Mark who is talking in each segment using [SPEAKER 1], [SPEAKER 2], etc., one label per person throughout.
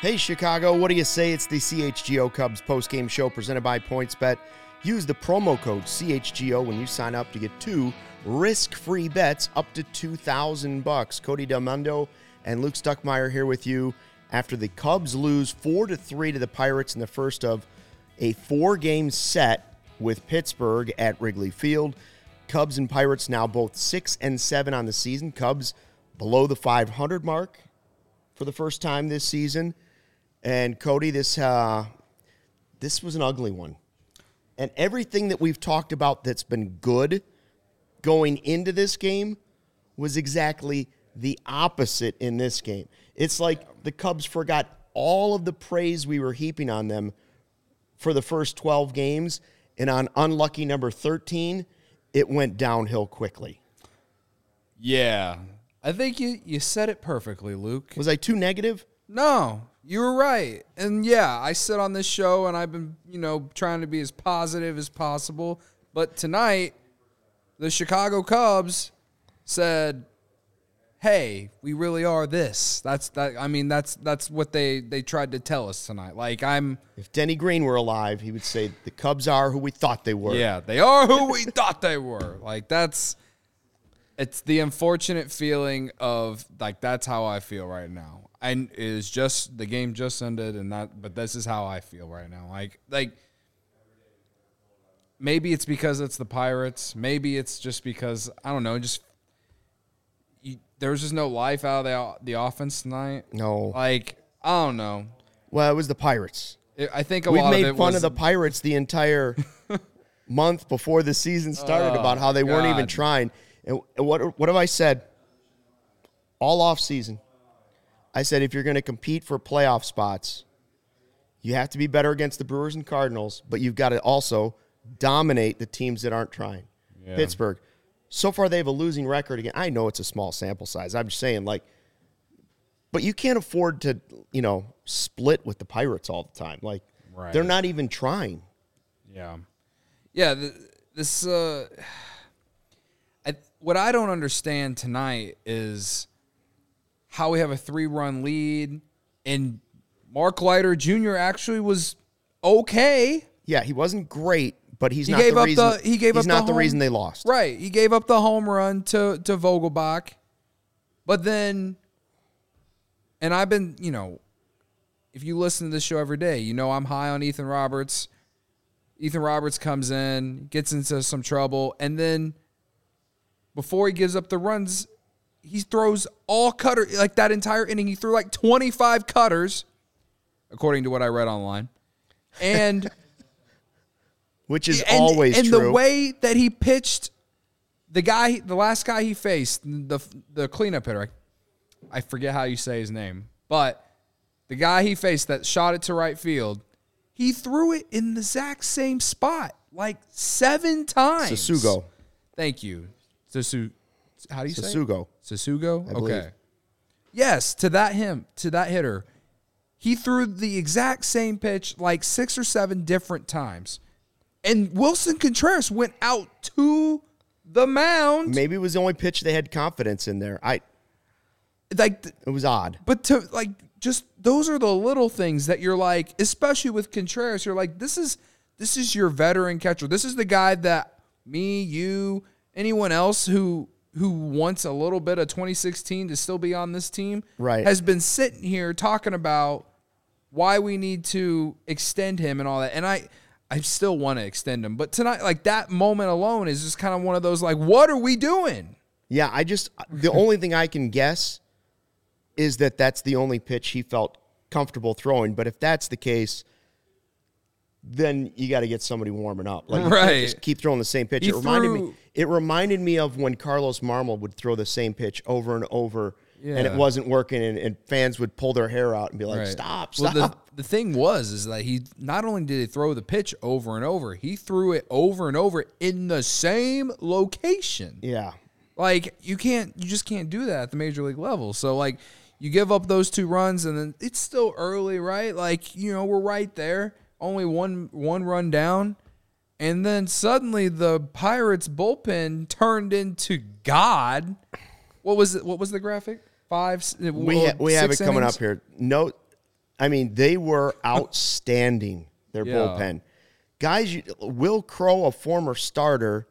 [SPEAKER 1] Hey, Chicago, what do you say? It's the CHGO Cubs postgame show presented by PointsBet. Use the promo code CHGO when you sign up to get two risk-free bets up to 2000 bucks. Cody Delmundo and Luke Stuckmeyer here with you after the Cubs lose 4 to 3 to the Pirates in the first of a four-game set with Pittsburgh at Wrigley Field. Cubs and Pirates now both 6 and 7 on the season. Cubs below the 500 mark for the first time this season. And Cody, this uh, this was an ugly one. And everything that we've talked about that's been good going into this game was exactly the opposite in this game. It's like the Cubs forgot all of the praise we were heaping on them for the first 12 games. And on unlucky number 13, it went downhill quickly.
[SPEAKER 2] Yeah. I think you, you said it perfectly, Luke.
[SPEAKER 1] Was I too negative?
[SPEAKER 2] No, you were right. And yeah, I sit on this show and I've been, you know, trying to be as positive as possible. But tonight, the Chicago Cubs said, "Hey, we really are this." That's that I mean, that's that's what they they tried to tell us tonight. Like I'm
[SPEAKER 1] If Denny Green were alive, he would say the Cubs are who we thought they were.
[SPEAKER 2] Yeah, they are who we thought they were. Like that's it's the unfortunate feeling of like that's how I feel right now. And it is just the game just ended and that but this is how I feel right now. Like like maybe it's because it's the Pirates. Maybe it's just because I don't know, just you, there was just no life out of the the offense tonight.
[SPEAKER 1] No.
[SPEAKER 2] Like I don't know.
[SPEAKER 1] Well, it was the Pirates.
[SPEAKER 2] It, I think a
[SPEAKER 1] We've
[SPEAKER 2] lot
[SPEAKER 1] made
[SPEAKER 2] of it
[SPEAKER 1] fun
[SPEAKER 2] was,
[SPEAKER 1] of the Pirates the entire month before the season started
[SPEAKER 2] Oh,
[SPEAKER 1] about how they weren't even trying. And what what have I said? All off season, I said if you're going to compete for playoff spots, you have to be better against the Brewers and Cardinals, but you've got to also dominate the teams that aren't trying. Pittsburgh. So far, they have a losing record again. I know it's a small sample size. I'm just saying, like, but you can't afford to, you know, split with the Pirates all the time. Like,
[SPEAKER 2] Right.
[SPEAKER 1] they're not even trying.
[SPEAKER 2] Yeah, yeah. th this uh, I, what I don't understand tonight is how we have a three-run lead, and Mark Leiter Jr. actually was okay.
[SPEAKER 1] Yeah, he wasn't great, but he's
[SPEAKER 2] He
[SPEAKER 1] not
[SPEAKER 2] gave
[SPEAKER 1] the
[SPEAKER 2] up
[SPEAKER 1] reason.
[SPEAKER 2] the he gave
[SPEAKER 1] he's
[SPEAKER 2] up
[SPEAKER 1] not
[SPEAKER 2] the,
[SPEAKER 1] the, reason they lost.
[SPEAKER 2] Right, he gave up the home run to to Vogelbach, but then, and I've been you know, if you listen to this show every day, you know I'm high on Ethan Roberts. Ethan Roberts comes in, gets into some trouble, and then before he gives up the runs, he throws all cutter like that entire inning. He threw like 25 cutters, according to what I read online, and.
[SPEAKER 1] Which is
[SPEAKER 2] and,
[SPEAKER 1] always
[SPEAKER 2] and
[SPEAKER 1] true.
[SPEAKER 2] the way that he pitched the guy the last guy he faced the the cleanup hitter I, I forget how you say his name but the guy he faced that shot it to right field he threw it in the exact same spot like seven times
[SPEAKER 1] Sasugo.
[SPEAKER 2] thank you Sasu how do you say it?
[SPEAKER 1] Sasugo.
[SPEAKER 2] Sasugo okay yes to that him to that hitter he threw the exact same pitch like six or seven different times and Willson Contreras went out to the mound.
[SPEAKER 1] Maybe it was the only pitch they had confidence in there. I.
[SPEAKER 2] Like,
[SPEAKER 1] It was odd.
[SPEAKER 2] but to like, just those are the little things that you're like, especially with Contreras, you're like, this is this is your veteran catcher. This is the guy that me, you, anyone else who who wants a little bit of 2016 to still be on this team,
[SPEAKER 1] Right.
[SPEAKER 2] has been sitting here talking about why we need to extend him and all that. And I I still want to extend him. But tonight, like that moment alone is just kind of one of those like, what are we doing?
[SPEAKER 1] Yeah, I just the only thing I can guess is that that's the only pitch he felt comfortable throwing. But if that's the case, then you got to get somebody warming up. Like
[SPEAKER 2] Right.
[SPEAKER 1] just keep throwing the same pitch.
[SPEAKER 2] He
[SPEAKER 1] it reminded me. It reminded me of when Carlos Marmol would throw the same pitch over and over and it wasn't working, and, and fans would pull their hair out and be like,
[SPEAKER 2] Right.
[SPEAKER 1] "Stop,
[SPEAKER 2] Well,
[SPEAKER 1] stop."
[SPEAKER 2] the, the thing was is that he not only did he throw the pitch over and over, he threw it over and over in the same location.
[SPEAKER 1] yeah,
[SPEAKER 2] Like you can't, you just can't do that at the major league level. So like you give up those two runs, and then it's still early, right? Like you know we're right there, only one one run down, and then suddenly the Pirates bullpen turned into God. What was it? What was the graphic? Five.
[SPEAKER 1] we
[SPEAKER 2] well,
[SPEAKER 1] ha- we have it coming
[SPEAKER 2] innings?
[SPEAKER 1] up here. No, I mean they were outstanding. Their
[SPEAKER 2] Yeah.
[SPEAKER 1] bullpen, guys. You, Wil Crowe, a former starter,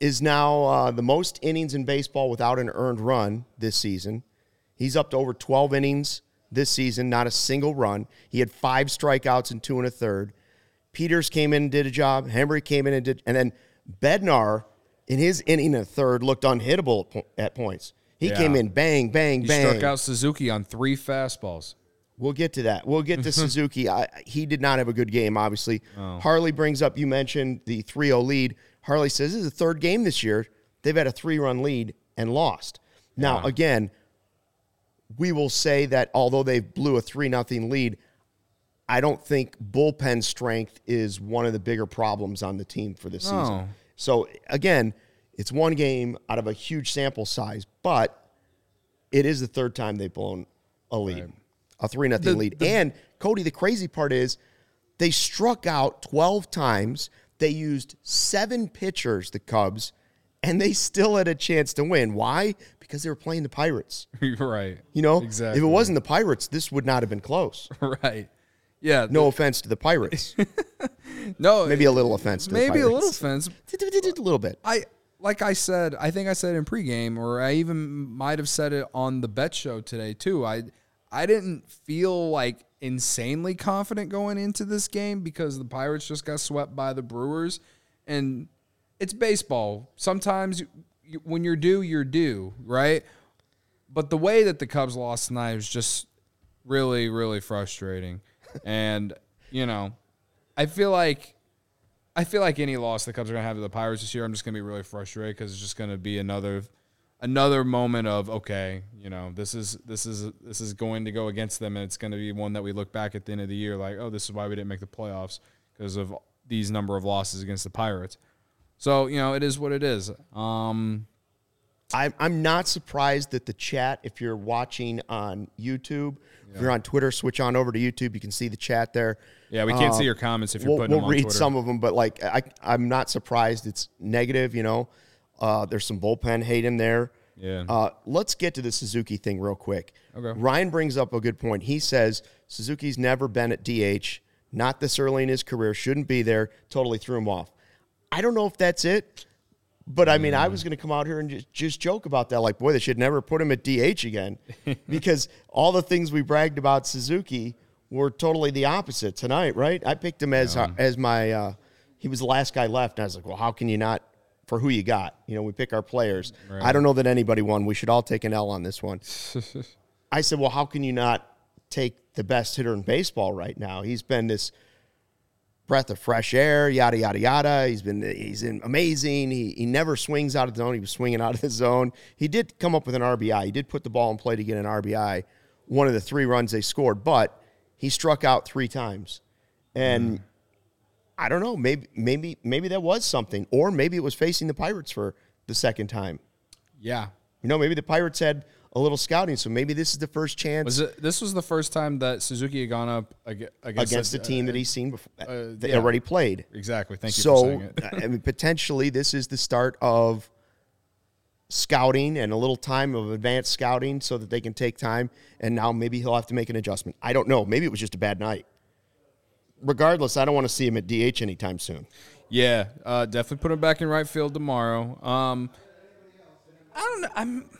[SPEAKER 1] is now uh, the most innings in baseball without an earned run this season. He's up to over 12 innings this season, not a single run. He had five strikeouts and two and a third. Peters came in and did a job. Henry came in and did, and then Bednar in his inning and a third looked unhittable at, po- at points. He
[SPEAKER 2] Yeah.
[SPEAKER 1] came in bang, bang,
[SPEAKER 2] He
[SPEAKER 1] bang.
[SPEAKER 2] struck out Suzuki on three fastballs.
[SPEAKER 1] We'll get to that. We'll get to Suzuki. I, he did not have a good game, obviously.
[SPEAKER 2] Oh.
[SPEAKER 1] Harley brings up, you mentioned the 3 0 lead. Harley says this is the third game this year. They've had a three run lead and lost. Now,
[SPEAKER 2] Yeah.
[SPEAKER 1] again, we will say that although they blew a 3 0 lead, I don't think bullpen strength is one of the bigger problems on the team for this season. So, again, it's one game out of a huge sample size, but it is the third time they've blown a lead, a 3 nothing
[SPEAKER 2] The-
[SPEAKER 1] lead.
[SPEAKER 2] the-
[SPEAKER 1] and Cody, the crazy part is they struck out 12 times. They used seven pitchers, the Cubs, and they still had a chance to win. Why? Because they were playing the Pirates.
[SPEAKER 2] right.
[SPEAKER 1] You know,
[SPEAKER 2] Exactly.
[SPEAKER 1] if it wasn't the Pirates, this would not have been close.
[SPEAKER 2] right. Yeah.
[SPEAKER 1] No offense to the Pirates.
[SPEAKER 2] no.
[SPEAKER 1] Maybe a little offense to
[SPEAKER 2] maybe
[SPEAKER 1] the
[SPEAKER 2] a little offense.
[SPEAKER 1] a little bit.
[SPEAKER 2] I like I said, I think I said in pregame, or I even might have said it on the bet show today too. I I didn't feel like insanely confident going into this game because the Pirates just got swept by the Brewers, and it's baseball. Sometimes when you're due, you're due, right? But the way that the Cubs lost tonight was just really, really frustrating, and you know, I feel like I feel like any loss the Cubs are gonna have to the Pirates this year, I'm just gonna be really frustrated because it's just gonna be another another moment of okay, you know, this is this is this is going to go against them, and it's gonna be one that we look back at the end of the year like, oh, this is why we didn't make the playoffs because of these number of losses against the Pirates. So you know, it is what it is. Um,
[SPEAKER 1] I'm I'm not surprised that the chat, if you're watching on YouTube, if you're on Twitter, switch on over to YouTube. You can see the chat there.
[SPEAKER 2] yeah, we can't
[SPEAKER 1] Uh,
[SPEAKER 2] see your comments if you're
[SPEAKER 1] we'll,
[SPEAKER 2] putting
[SPEAKER 1] we'll
[SPEAKER 2] them on
[SPEAKER 1] read
[SPEAKER 2] Twitter.
[SPEAKER 1] some of them, but like I, I'm not surprised it's negative. You know, uh, there's some bullpen hate in there.
[SPEAKER 2] Yeah.
[SPEAKER 1] Uh, let's get to the Suzuki thing real quick.
[SPEAKER 2] Okay.
[SPEAKER 1] Ryan brings up a good point. He says Suzuki's never been at DH, not this early in his career, shouldn't be there. Totally threw him off. I don't know if that's it, but I mean, I was going to come out here and just, just joke about that. Like, boy, they should never put him at DH again because all the things we bragged about Suzuki were totally the opposite tonight, right? I picked him as as my uh, he was the last guy left, and I was like, well, how can you not for who you got? You know, we pick our players. I don't know that anybody won. We should all take an L on this one. I said, well, how can you not take the best hitter in baseball right now? He's been this breath of fresh air, yada yada yada. He's been he's in amazing. He he never swings out of the zone. He was swinging out of the zone. He did come up with an RBI. He did put the ball in play to get an RBI. One of the three runs they scored, but he struck out three times, and hmm. I don't know. Maybe maybe maybe that was something, or maybe it was facing the Pirates for the second time.
[SPEAKER 2] yeah.
[SPEAKER 1] You know, maybe the Pirates had a little scouting, so maybe this is the first chance
[SPEAKER 2] Was it? This was the first time that Suzuki had gone up against,
[SPEAKER 1] against
[SPEAKER 2] a-
[SPEAKER 1] team that he's seen before
[SPEAKER 2] uh,
[SPEAKER 1] that
[SPEAKER 2] yeah.
[SPEAKER 1] already played.
[SPEAKER 2] Exactly. Thank you for
[SPEAKER 1] So,
[SPEAKER 2] saying it.
[SPEAKER 1] I mean, potentially this is the start of scouting and a little time of advanced scouting so that they can take time. And now maybe he'll have to make an adjustment. I don't know. Maybe it was just a bad night. Regardless, I don't want to see him at DH anytime soon.
[SPEAKER 2] Yeah, uh, definitely put him back in right field tomorrow. Um, I don't know. I'm.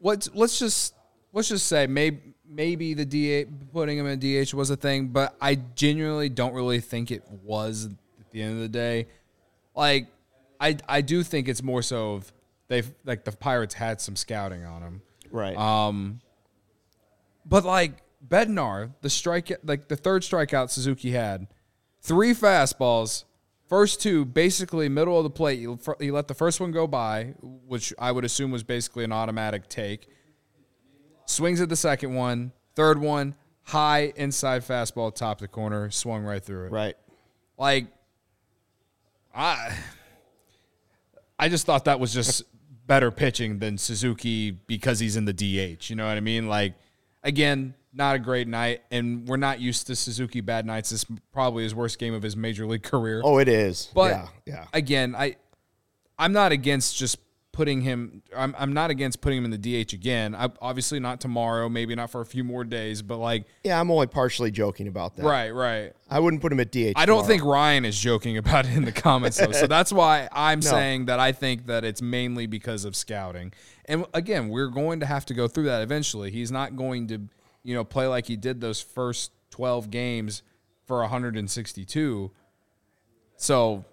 [SPEAKER 2] Let's let's just let's just say maybe maybe the DH putting him in DH was a thing, but I genuinely don't really think it was at the end of the day. Like, I I do think it's more so of they've like the Pirates had some scouting on him.
[SPEAKER 1] Right.
[SPEAKER 2] Um, but like Bednar, the strike, like the third strikeout Suzuki had, three fastballs, First two, basically middle of the plate. He, let the first one go by, which I would assume was basically an automatic take. Swings at the second one, third one, high inside fastball, top of the corner, swung right through it.
[SPEAKER 1] Right.
[SPEAKER 2] Like, I, I just thought that was just better pitching than Suzuki because he's in the DH. You know what I mean? Like, again, not a great night, and we're not used to Suzuki bad nights. This is probably his worst game of his major league career.
[SPEAKER 1] Oh, it is.
[SPEAKER 2] But
[SPEAKER 1] yeah, yeah.
[SPEAKER 2] again, I I'm not against just putting him. I'm I'm not against putting him in the DH again. I, obviously not tomorrow, maybe not for a few more days, but like
[SPEAKER 1] Yeah, I'm only partially joking about that.
[SPEAKER 2] right, right.
[SPEAKER 1] I wouldn't put him at DH.
[SPEAKER 2] I don't
[SPEAKER 1] tomorrow.
[SPEAKER 2] think Ryan is joking about it in the comments though. so that's why I'm saying that I think that it's mainly because of scouting. And again, we're going to have to go through that eventually. He's not going to, you know, play like he did those first 12 games for 162. So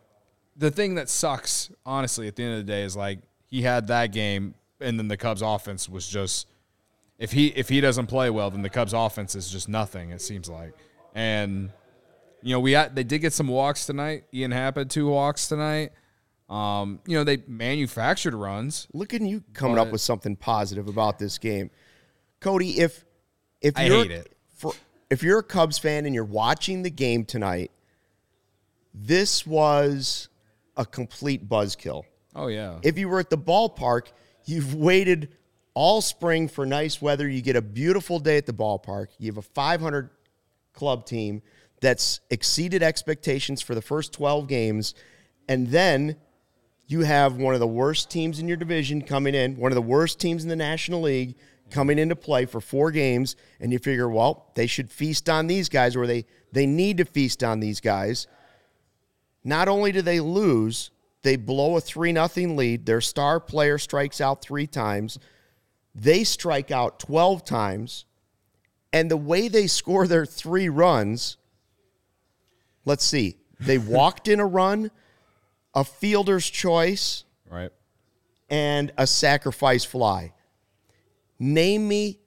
[SPEAKER 2] the thing that sucks, honestly, at the end of the day is like he had that game and then the Cubs offense was just if he if he doesn't play well, then the Cubs offense is just nothing, it seems like. And you know, we had, they did get some walks tonight. Ian Happ had two walks tonight. Um, you know, they manufactured runs.
[SPEAKER 1] Look at you coming up with something positive about this game, Cody. If if
[SPEAKER 2] I hate it.
[SPEAKER 1] For, if you're a Cubs fan and you're watching the game tonight, this was a complete buzzkill.
[SPEAKER 2] Oh yeah.
[SPEAKER 1] If you were at the ballpark, you've waited all spring for nice weather. You get a beautiful day at the ballpark. You have a 500 club team that's exceeded expectations for the first 12 games. And then you have one of the worst teams in your division coming in, one of the worst teams in the National League coming into play for four games. And you figure, well, they should feast on these guys, or they, they need to feast on these guys. Not only do they lose, they blow a 3 0 lead. Their star player strikes out three times. They strike out 12 times. And the way they score their three runs, let's see, they walked in a run, a fielder's choice,
[SPEAKER 2] right.
[SPEAKER 1] and a sacrifice fly. Name me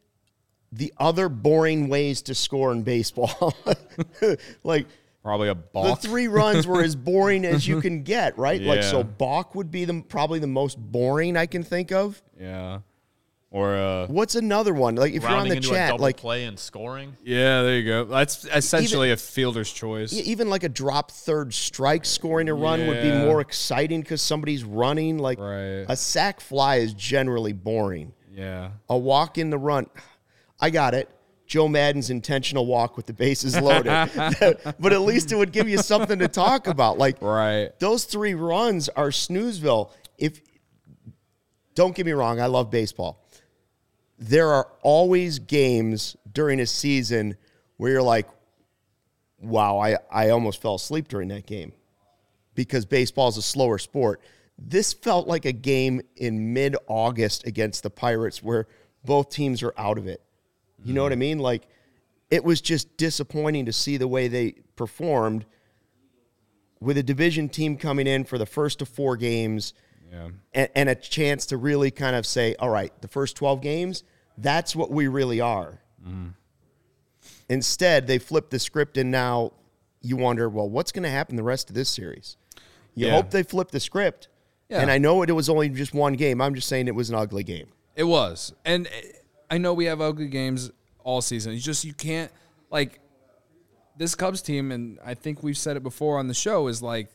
[SPEAKER 1] the other boring ways to score in baseball. like,
[SPEAKER 2] Probably a balk.
[SPEAKER 1] the three runs were as boring as you can get, right? Like so
[SPEAKER 2] Yeah.
[SPEAKER 1] balk would be the probably the most boring I can think of.
[SPEAKER 2] yeah. Or uh
[SPEAKER 1] What's another one? Like if you're on the
[SPEAKER 3] into a
[SPEAKER 1] chat,
[SPEAKER 3] double
[SPEAKER 1] like
[SPEAKER 3] play and scoring.
[SPEAKER 2] yeah, there you go. That's essentially a fielder's choice.
[SPEAKER 1] even like a drop third strike scoring a run would be more exciting because somebody's running. Like
[SPEAKER 2] Right.
[SPEAKER 1] a sack fly is generally boring.
[SPEAKER 2] Yeah.
[SPEAKER 1] A walk in the run, I got it. Joe Maddon's intentional walk with the bases loaded, but at least it would give you something to talk about. Like
[SPEAKER 2] Right.
[SPEAKER 1] those three runs are snoozeville. If don't get me wrong, I love baseball. There are always games during a season where you're like, wow, I, I almost fell asleep during that game because baseball is a slower sport. This felt like a game in mid August against the Pirates where both teams are out of it. You know what I mm. mean? Like, it was just disappointing to see the way they performed with a division team coming in for the first of four games
[SPEAKER 2] Yeah.
[SPEAKER 1] and, and a chance to really kind of say, all right, the first 12 games, that's what we really are. Mm. Instead, they flip the script, and now you wonder, well, what's going to happen the rest of this series? You
[SPEAKER 2] Yeah.
[SPEAKER 1] hope they flip the script.
[SPEAKER 2] Yeah.
[SPEAKER 1] And I know it was only just one game. I'm just saying it was an ugly game.
[SPEAKER 2] It was, and eh, I know we have ugly games all season. It's just you can't like this Cubs team, and I think we've said it before on the show. Is like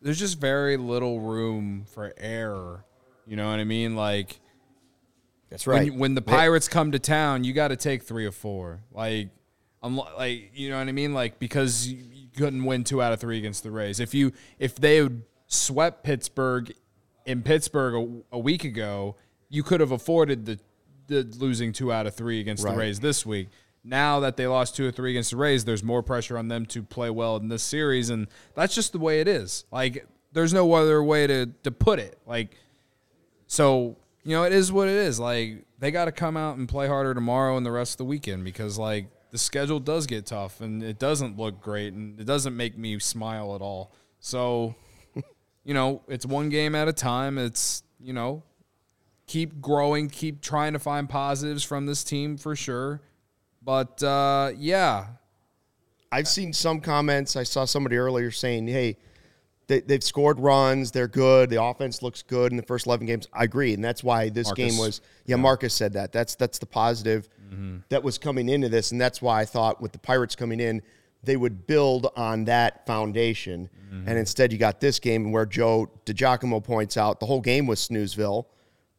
[SPEAKER 2] there's just very little room for error. You know what I mean? Like
[SPEAKER 1] That's right.
[SPEAKER 2] you- when the Pirates come to town, you got to take three or four. Like, I'm like, you know what I mean? Like because you, you couldn't win two out of three against the Rays. If you if they had swept Pittsburgh in Pittsburgh a, a week ago, you could have afforded the the losing two out of three against
[SPEAKER 1] Right.
[SPEAKER 2] the Rays this week. Now that they lost two or three against the Rays, there's more pressure on them to play well in this series, and that's just the way it is. Like, there's no other way to to put it. Like, so, you know, it is what it is. Like, they got to come out and play harder tomorrow and the rest of the weekend because, like, the schedule does get tough and it doesn't look great and it doesn't make me smile at all. So, you know, it's one game at a time. It's, you know, keep growing, keep trying to find positives from this team for sure. But, uh, yeah,
[SPEAKER 1] I've seen some comments. I saw somebody earlier saying, hey, they, they've scored runs. They're good. The offense looks good in the first 11 games. I agree, and that's why this
[SPEAKER 2] Marcus.
[SPEAKER 1] game was. Yeah, Marcus said that. That's that's the positive that was coming into this, and that's why I thought with the Pirates coming in, they would build on that foundation. Mm-hmm. And instead, you got this game where Joe DiGiacomo points out the whole game was snoozeville.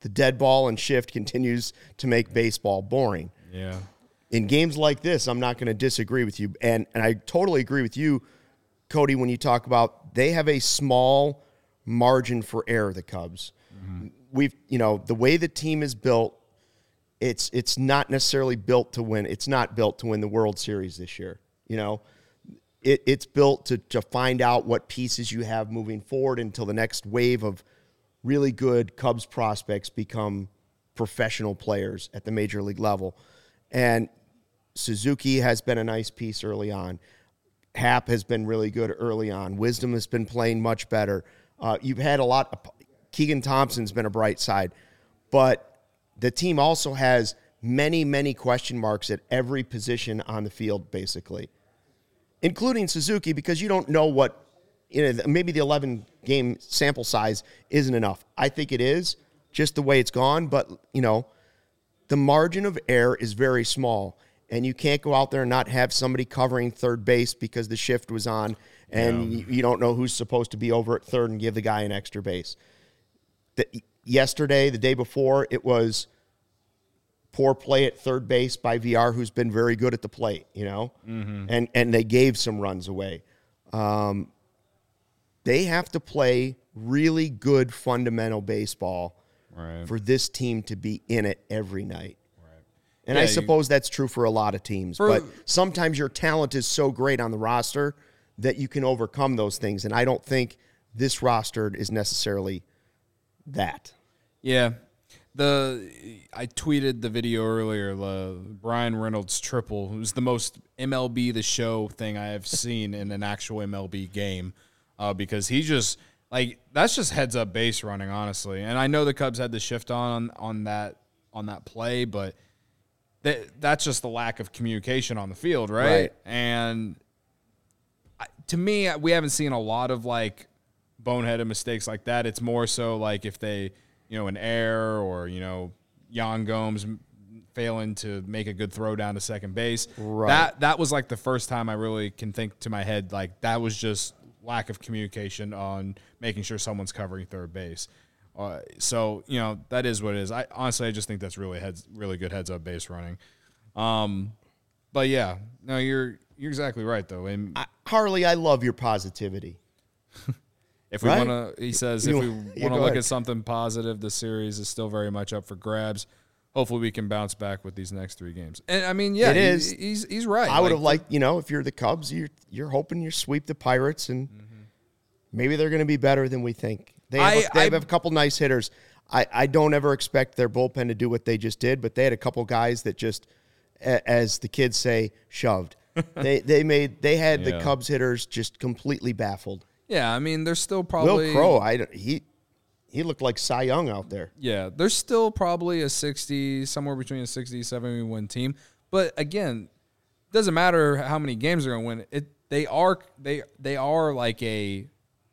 [SPEAKER 1] The dead ball and shift continues to make baseball boring
[SPEAKER 2] Yeah.
[SPEAKER 1] in games like this, I'm not going to disagree with you. And and I totally agree with you, Cody, when you talk about they have a small margin for error, the Cubs. Mm-hmm. We've you know, the way the team is built, it's it's not necessarily built to win. It's not built to win the World Series this year. You know, it, it's built to, to find out what pieces you have moving forward until the next wave of really good Cubs prospects become professional players at the major league level. And Suzuki has been a nice piece early on. Happ has been really good early on. Wisdom has been playing much better. Uh, you've had a lot. Of, Keegan Thompson's been a bright side, but the team also has many, many question marks at every position on the field, basically, including Suzuki, because you don't know what. You know, maybe the 11 game sample size isn't enough. I think it is just the way it's gone, but you know, the margin of error is very small and you can't go out there and not have somebody covering third base because the shift was on and you, you don't know who's supposed to be over at third and give the guy an extra base. The, yesterday, the day before, it was poor play at third base by Villar, who's been very good at the plate, you know, and and they gave some runs away. Um, they have to play really good fundamental baseball
[SPEAKER 2] Right.
[SPEAKER 1] for this team to be in it every night. And
[SPEAKER 2] Yeah,
[SPEAKER 1] I
[SPEAKER 2] you-
[SPEAKER 1] suppose that's true for a lot of teams.
[SPEAKER 2] For-
[SPEAKER 1] but sometimes your talent is so great on the roster that you can overcome those things. And I don't think this roster is necessarily that.
[SPEAKER 2] Yeah. The I tweeted the video earlier. The Bryan Reynolds triple was the most MLB the Show thing I have seen in an actual MLB game, uh, because he just like that's just heads up base running honestly. And I know the Cubs had the shift on on that on that play, but that that's just the lack of communication on the field, right?
[SPEAKER 1] Right.
[SPEAKER 2] And I- to me, we haven't seen a lot of like boneheaded mistakes like that. It's more so like if they, you know, an error or you know, Yan Gomes failing to make a good throw down to second base.
[SPEAKER 1] Right.
[SPEAKER 2] That that was like the first time I really can think to my head like that was just lack of communication on making sure someone's covering third base. Uh, so you know that is what it is. I honestly I just think that's really heads really good heads up base running. Um, but yeah, no, you're you're exactly right though. And
[SPEAKER 1] I, Harley, I love your positivity.
[SPEAKER 2] if we
[SPEAKER 1] Right?
[SPEAKER 2] want to, he says,
[SPEAKER 1] You-
[SPEAKER 2] if we want to look
[SPEAKER 1] ahead.
[SPEAKER 2] at something positive, the series is still very much up for grabs. Hopefully, we can bounce back with these next three games. And I mean, yeah,
[SPEAKER 1] It
[SPEAKER 2] he-
[SPEAKER 1] is.
[SPEAKER 2] He's he's right.
[SPEAKER 1] I would have liked, you know, if you're the Cubs, you're you're hoping you sweep the Pirates, and
[SPEAKER 2] Mm-hmm.
[SPEAKER 1] maybe they're going to be better than we think. They have,
[SPEAKER 2] I-
[SPEAKER 1] a, they have
[SPEAKER 2] I-
[SPEAKER 1] a couple nice hitters. I, I don't ever expect their bullpen to do what they just did, but they had a couple guys that just, as the kids say, shoved. they they made they had the Cubs hitters just completely baffled.
[SPEAKER 2] Yeah, I mean, there's still probably
[SPEAKER 1] Wil Crowe, I he he looked like Cy Young out there.
[SPEAKER 2] Yeah, there's still probably a 60, somewhere between a 60 70 win team. But again, doesn't matter how many games they're going to win. It they are they they are like a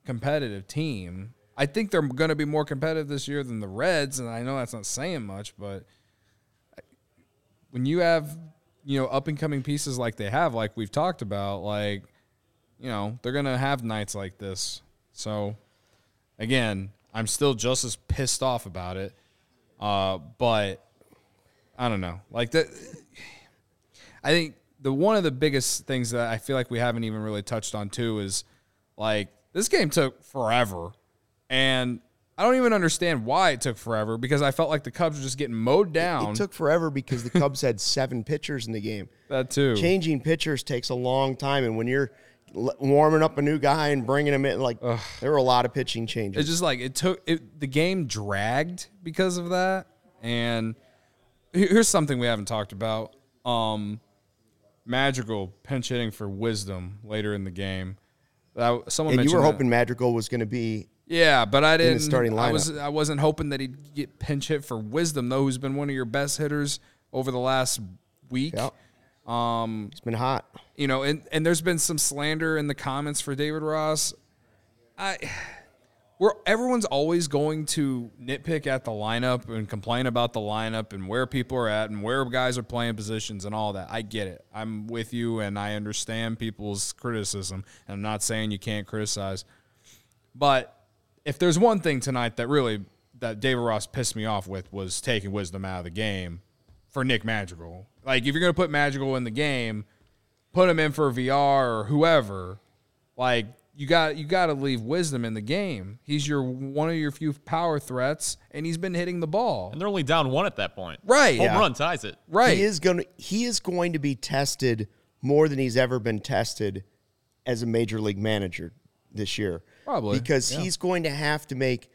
[SPEAKER 2] competitive team. I think they're going to be more competitive this year than the Reds, and I know that's not saying much, but when you have you know up and coming pieces like they have, like we've talked about, like you know they're going to have nights like this. So again, I'm still just as pissed off about it. Uh, but I don't know. Like that I think the one of the biggest things that I feel like we haven't even really touched on too is like this game took forever. And I don't even understand why it took forever because I felt like the Cubs were just getting mowed down.
[SPEAKER 1] It took forever because the Cubs had seven pitchers in the game.
[SPEAKER 2] that too.
[SPEAKER 1] changing pitchers takes a long time, and when you're warming up a new guy and bringing him in, like there were a lot of pitching changes.
[SPEAKER 2] It's just like it took it, the game dragged because of that. And here's something we haven't talked about. Um, Madrigal pinch hitting for wisdom later in the game. That someone
[SPEAKER 1] and you were
[SPEAKER 2] that.
[SPEAKER 1] hoping Madrigal was going to be.
[SPEAKER 2] yeah, but I didn't.
[SPEAKER 1] starting
[SPEAKER 2] I
[SPEAKER 1] lineup.
[SPEAKER 2] was I wasn't hoping that he'd get pinch hit for wisdom though, who's been one of your best hitters over the last week.
[SPEAKER 1] Yeah,
[SPEAKER 2] Um,
[SPEAKER 1] it's been hot.
[SPEAKER 2] You know, and, and there's been some slander in the comments for David Ross. I we're everyone's always going to nitpick at the lineup and complain about the lineup and where people are at and where guys are playing positions and all that. I get it. I'm with you and I understand people's criticism. And I'm not saying you can't criticize. But if there's one thing tonight that really that David Ross pissed me off with was taking wisdom out of the game for Nick Madrigal. Like if you're gonna put Madrigal in the game, put him in for Villar or whoever. Like you got you got to leave wisdom in the game. He's your one of your few power threats, and he's been hitting the ball.
[SPEAKER 3] And they're only down one at that point.
[SPEAKER 2] Right.
[SPEAKER 3] Home
[SPEAKER 2] Yeah.
[SPEAKER 3] run ties it.
[SPEAKER 2] Right.
[SPEAKER 1] He is going to he is going to be tested more than he's ever been tested as a major league manager this year.
[SPEAKER 2] Probably,
[SPEAKER 1] Because
[SPEAKER 2] yeah.
[SPEAKER 1] he's going to have to make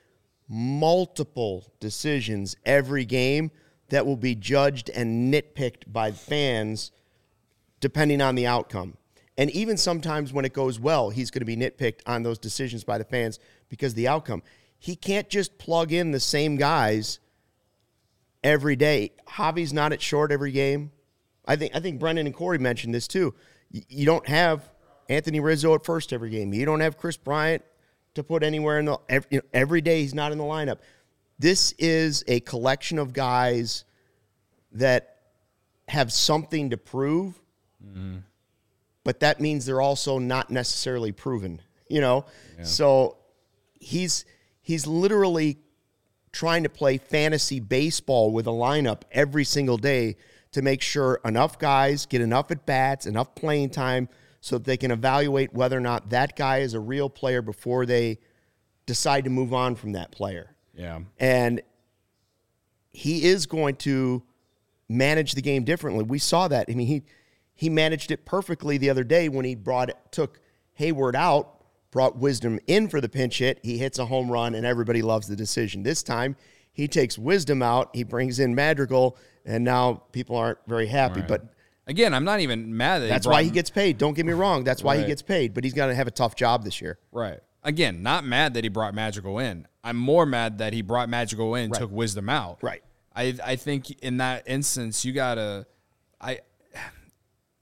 [SPEAKER 1] multiple decisions every game that will be judged and nitpicked by fans depending on the outcome. And even sometimes when it goes well, he's going to be nitpicked on those decisions by the fans because the outcome. He can't just plug in the same guys every day. Javi's not at short every game. I think I think Brendan and Corey mentioned this too. You don't have Anthony Rizzo at first every game. You don't have Kris Bryant to put anywhere in the every, you know, every day he's not in the lineup. This is a collection of guys that have something to prove, but that means they're also not necessarily proven. You know, so he's he's literally trying to play fantasy baseball with a lineup every single day to make sure enough guys get enough at bats, enough playing time, so that they can evaluate whether or not that guy is a real player before they decide to move on from that player.
[SPEAKER 2] yeah.
[SPEAKER 1] And he is going to manage the game differently. We saw that. I mean, he he managed it perfectly the other day when he brought took Hayward out, brought Wisdom in for the pinch hit. He hits a home run, and everybody loves the decision. This time, he takes Wisdom out. He brings in Madrigal, and now people aren't very happy. But
[SPEAKER 2] Again, I'm not even mad that
[SPEAKER 1] that's
[SPEAKER 2] he
[SPEAKER 1] why he gets paid. Don't get me wrong. That's why he gets paid. But he's going to have a tough job this year.
[SPEAKER 2] right. Again, not mad that he brought Madrigal in. I'm more mad that he brought Madrigal in, took Wisdom out.
[SPEAKER 1] Right.
[SPEAKER 2] I I think in that instance you gotta I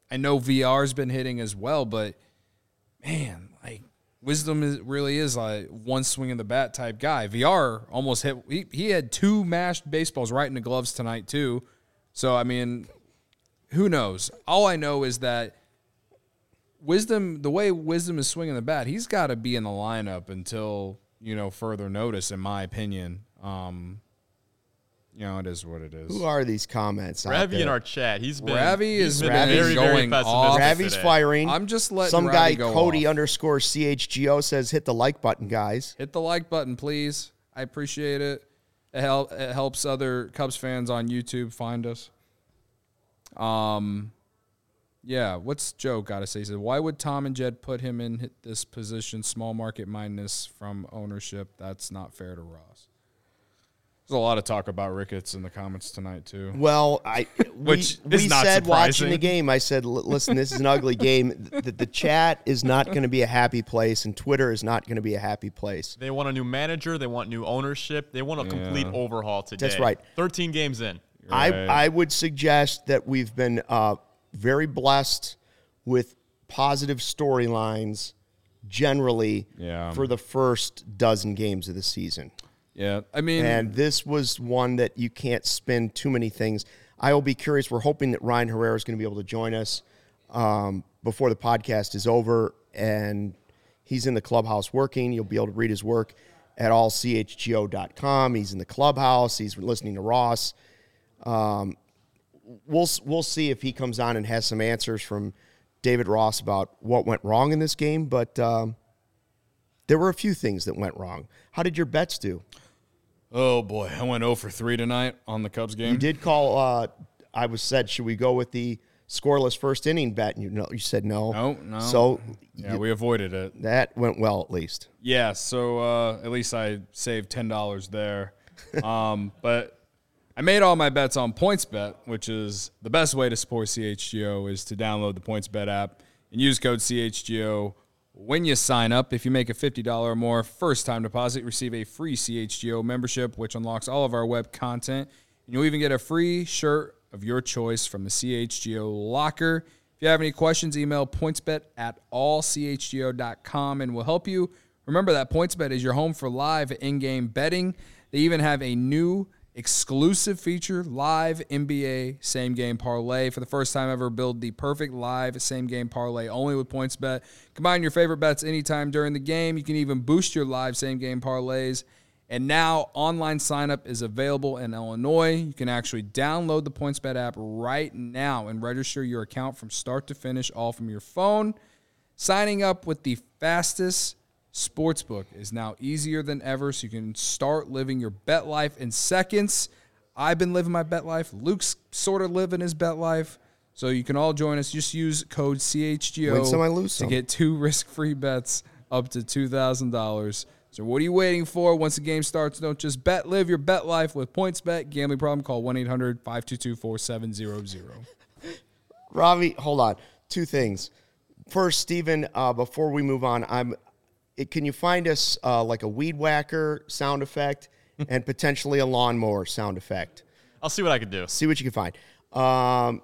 [SPEAKER 2] I know Villar's been hitting as well, but man, like Wisdom is really is like one swing of the bat type guy. Villar almost hit he, he had two mashed baseballs right in the gloves tonight too. So I mean, who knows? All I know is that Wisdom, the way Wisdom is swinging the bat, he's got to be in the lineup until you know further notice, in my opinion. Um, you know, it is what it is.
[SPEAKER 1] Who are these comments?
[SPEAKER 3] Ravi in our chat. He's been
[SPEAKER 2] Ravi is
[SPEAKER 3] been
[SPEAKER 2] Ravi's
[SPEAKER 3] very,
[SPEAKER 2] going
[SPEAKER 3] very
[SPEAKER 2] off.
[SPEAKER 1] Ravi's
[SPEAKER 3] today.
[SPEAKER 1] firing.
[SPEAKER 2] I'm just letting
[SPEAKER 1] some
[SPEAKER 2] Ravi
[SPEAKER 1] guy
[SPEAKER 2] go
[SPEAKER 1] Cody
[SPEAKER 2] off.
[SPEAKER 1] underscore CHGO says hit the like button, guys.
[SPEAKER 2] Hit the like button, please. I appreciate it. It, help, it helps other Cubs fans on YouTube find us. Um, yeah. What's Joe got to say? He said, "Why would Tom and Jed put him in this position? Small market mindness from ownership. That's not fair to Ross." There's a lot of talk about Ricketts in the comments tonight too.
[SPEAKER 1] Well, I
[SPEAKER 2] Which
[SPEAKER 1] we,
[SPEAKER 2] is
[SPEAKER 1] we
[SPEAKER 2] not
[SPEAKER 1] said watching the game. I said, listen, this is an ugly game. The, the chat is not going to be a happy place, and Twitter is not going to be a happy place.
[SPEAKER 3] They want a new manager. They want new ownership. They want a complete overhaul today.
[SPEAKER 1] That's right.
[SPEAKER 3] 13 games in.
[SPEAKER 1] I I would suggest that we've been uh, very blessed with positive storylines generally
[SPEAKER 2] Yeah.
[SPEAKER 1] for the first dozen games of the season.
[SPEAKER 2] Yeah, I mean,
[SPEAKER 1] And this was one that you can't spin too many things. I will be curious. We're hoping that Ryan Herrera is going to be able to join us um, before the podcast is over. And he's in the clubhouse working. You'll be able to read his work at allchgo.com. He's in the clubhouse. He's listening to Ross. Um, we'll we'll see if he comes on and has some answers from David Ross about what went wrong in this game. But um, there were a few things that went wrong. How did your bets do?
[SPEAKER 2] Oh boy, I went 0 for three tonight on the Cubs game.
[SPEAKER 1] You did call. Uh, I was said, should we go with the scoreless first inning bet? And you know, you said no.
[SPEAKER 2] No, no.
[SPEAKER 1] So
[SPEAKER 2] Yeah,
[SPEAKER 1] you-
[SPEAKER 2] we avoided it.
[SPEAKER 1] that went well at least.
[SPEAKER 2] Yeah, so uh, at least I saved ten dollars there. um, but I made all my bets on PointsBet, which is the best way to support CHGO is to download the PointsBet app and use code CHGO when you sign up. If you make a fifty dollar or more first time deposit, receive a free CHGO membership, which unlocks all of our web content. And you'll even get a free shirt of your choice from the CHGO locker. If you have any questions, email pointsbet at allchgo.com and we'll help you Remember that PointsBet is your home for live in-game betting. They even have a new exclusive feature, live NBA same game parlay. For the first time ever, build the perfect live same game parlay only with PointsBet. Combine your favorite bets anytime during the game. You can even boost your live same game parlays. And now online signup is available in Illinois. You can actually download the PointsBet app right now and register your account from start to finish all from your phone. Signing up with the fastest sportsbook is now easier than ever, so you can start living your bet life in seconds. I've been living my bet life. Luke's sort of living his bet life. So you can all join us. Just use code CHGO
[SPEAKER 1] some, I lose
[SPEAKER 2] to
[SPEAKER 1] some.
[SPEAKER 2] get two risk-free bets up to two thousand dollars. So what are you waiting for? Once the game starts, don't just bet. Live your bet life with PointsBet. Gambling problem? Call 1-800-522-4700.
[SPEAKER 1] Ravi, hold on. Two things. First, Stephen, uh, before we move on, I'm. It, can you find us uh, like a weed whacker sound effect and potentially a lawnmower sound effect?
[SPEAKER 3] I'll see what I can do.
[SPEAKER 1] See what you can find. Um,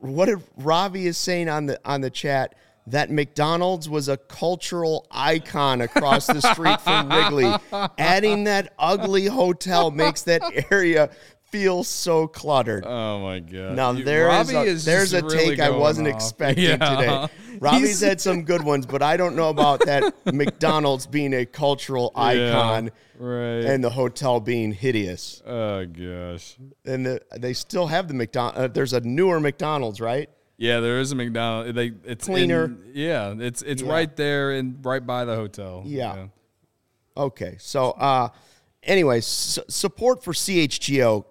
[SPEAKER 1] what did Ravi is saying on the on the chat that McDonald's was a cultural icon across the street from Wrigley. Adding that ugly hotel makes that area feel so cluttered.
[SPEAKER 2] Oh my god!
[SPEAKER 1] Now there is
[SPEAKER 2] Ravi
[SPEAKER 1] a, there's a
[SPEAKER 2] really
[SPEAKER 1] take I wasn't
[SPEAKER 2] off.
[SPEAKER 1] expecting
[SPEAKER 2] Yeah.
[SPEAKER 1] today. Ravi's
[SPEAKER 2] He's-
[SPEAKER 1] had some good ones, but I don't know about that McDonald's being a cultural icon
[SPEAKER 2] right.
[SPEAKER 1] and the hotel being hideous.
[SPEAKER 2] oh gosh.
[SPEAKER 1] And the, they still have the McDonald. Uh, there's a newer McDonald's, right?
[SPEAKER 2] Yeah, there is a McDonald's. They it's in-
[SPEAKER 1] Cleaner.
[SPEAKER 2] yeah, it's it's
[SPEAKER 1] Yeah.
[SPEAKER 2] right there and right by the hotel.
[SPEAKER 1] Yeah. Okay. So, uh, anyways, su- support for CHGO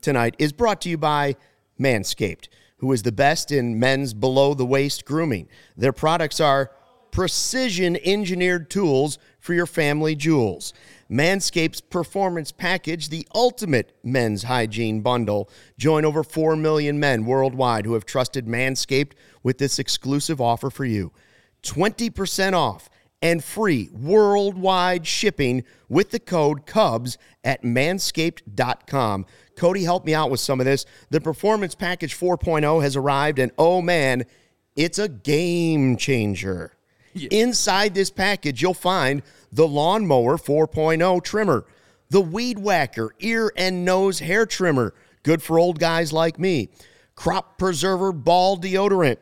[SPEAKER 1] tonight is brought to you by Manscaped, who is the best in men's below the waist grooming. Their products are precision engineered tools for your family jewels. Manscaped's performance package, the ultimate men's hygiene bundle. Join over 4 million men worldwide who have trusted Manscaped with this exclusive offer for you 20% off and free worldwide shipping with the code Cubs at manscaped.com. Cody, helped me out with some of this. The Performance Package 4.0 has arrived, and oh man, it's a game changer. Inside this package, you'll find the Lawnmower 4.0 trimmer, the Weed Whacker ear and nose hair trimmer, good for old guys like me, Crop Preserver ball deodorant,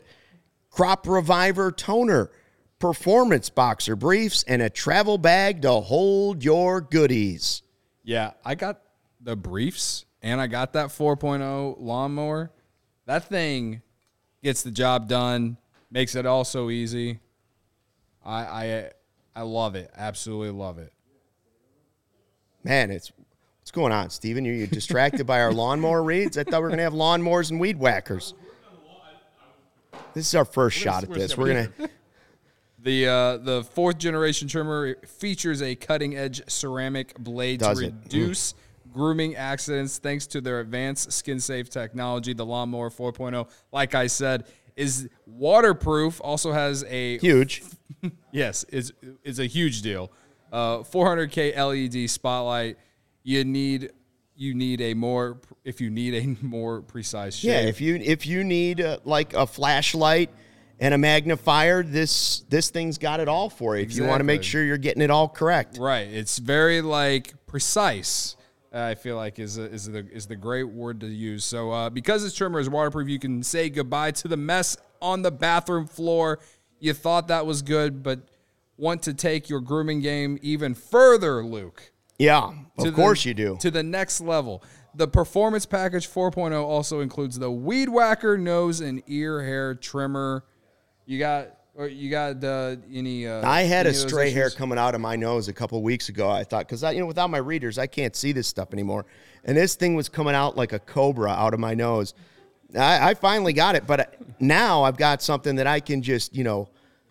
[SPEAKER 1] Crop Reviver toner, performance boxer briefs, and a travel bag to hold your goodies.
[SPEAKER 2] Yeah, I got the briefs and I got that 4.0 lawnmower. That thing gets the job done, makes it all so easy. I I I love it. Absolutely love it.
[SPEAKER 1] Man, it's what's going on, Steven? Are you distracted by our lawnmower reads? I thought we were gonna have lawnmowers and weed whackers. This is our first shot at this. We're gonna
[SPEAKER 2] The uh, the fourth generation trimmer features a cutting edge ceramic blade
[SPEAKER 1] Does
[SPEAKER 2] to
[SPEAKER 1] it? Mm.
[SPEAKER 2] Grooming accidents thanks to their advanced skin safe technology. The lawnmower 4.0, like I said, is waterproof. Also has a
[SPEAKER 1] huge.
[SPEAKER 2] Yes, is is a huge deal. Uh, 400k LED spotlight. You need you need a more if you need a more precise shave.
[SPEAKER 1] Yeah, if you if you need uh, like a flashlight and a magnifier, this this thing's got it all for you. If you want to make sure you're getting it all correct.
[SPEAKER 2] right, it's very like precise. I feel like is a, is the is the great word to use. So uh, because this trimmer is waterproof, you can say goodbye to the mess on the bathroom floor. You thought that was good, but want to take your grooming game even further, Luke.
[SPEAKER 1] Yeah, of
[SPEAKER 2] the-
[SPEAKER 1] course you do.
[SPEAKER 2] To the next level. The Performance Package 4.0 also includes the Weed Whacker nose and ear hair trimmer. You got or you got uh, any? Uh,
[SPEAKER 1] I had
[SPEAKER 2] any
[SPEAKER 1] a stray hair coming out of my nose a couple weeks ago. I thought because I, you know, without my readers, I can't see this stuff anymore. And this thing was coming out like a cobra out of my nose. I, I finally got it, but now I've got something that I can just, you know,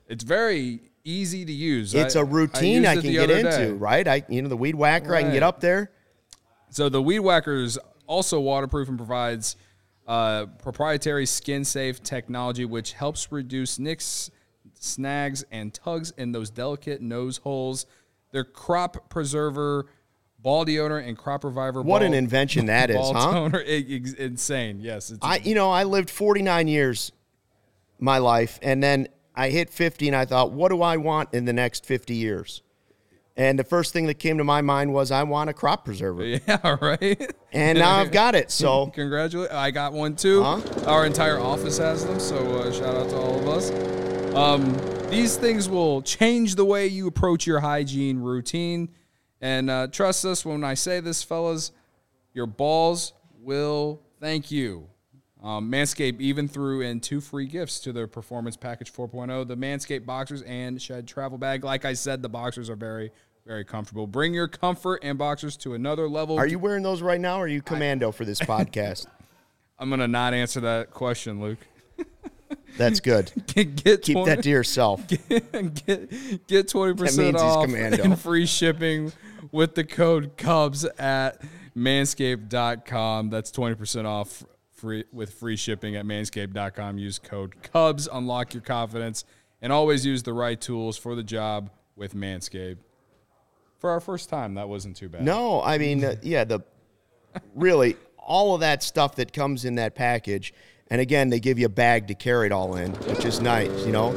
[SPEAKER 2] It's very easy to use.
[SPEAKER 1] it's
[SPEAKER 2] a
[SPEAKER 1] a routine I, can get into, right? I, you know, the weed whacker, I can get up there.
[SPEAKER 2] So the Weed Whacker is also waterproof and provides uh, proprietary skin-safe technology, which helps reduce nicks, snags, and tugs in those delicate nose holes. Their crop preserver, ball deodorant, and crop reviver.
[SPEAKER 1] What
[SPEAKER 2] ball,
[SPEAKER 1] an invention that is, huh?
[SPEAKER 2] toner. I- ex- insane. Yes.
[SPEAKER 1] I, you know, I lived 49 years my life, and then I hit 50, and I thought, what do I want in the next 50 years? And the first thing that came to my mind was I want a crop preserver.
[SPEAKER 2] Yeah, right.
[SPEAKER 1] And now I've got it. So
[SPEAKER 2] Congratulate! I got one too.
[SPEAKER 1] Huh?
[SPEAKER 2] Our entire office has them, so uh, shout out to all of us. Um, these things will change the way you approach your hygiene routine, and uh, trust us when I say this, fellas. Your balls will thank you. Um, Manscaped even threw in two free gifts to their Performance Package 4.0 the Manscaped Boxers and Shed Travel Bag. Like I said, the boxers are very, very comfortable. Bring your comfort and boxers to another level.
[SPEAKER 1] are you wearing those right now or are you commando for this podcast?
[SPEAKER 2] I'm going to not answer that question, Luke.
[SPEAKER 1] That's good.
[SPEAKER 2] get, get
[SPEAKER 1] Keep
[SPEAKER 2] 20
[SPEAKER 1] that to yourself.
[SPEAKER 2] get get twenty
[SPEAKER 1] That
[SPEAKER 2] percent off and free shipping with the code Cubs at manscaped.com. That's twenty percent off free with free shipping at manscaped.com. Use code Cubs, unlock your confidence, and always use the right tools for the job with Manscaped. For our first time, that wasn't too bad.
[SPEAKER 1] No, I mean, uh, yeah, the really all of that stuff that comes in that package. And again, they give you a bag to carry it all in, which is nice, you know.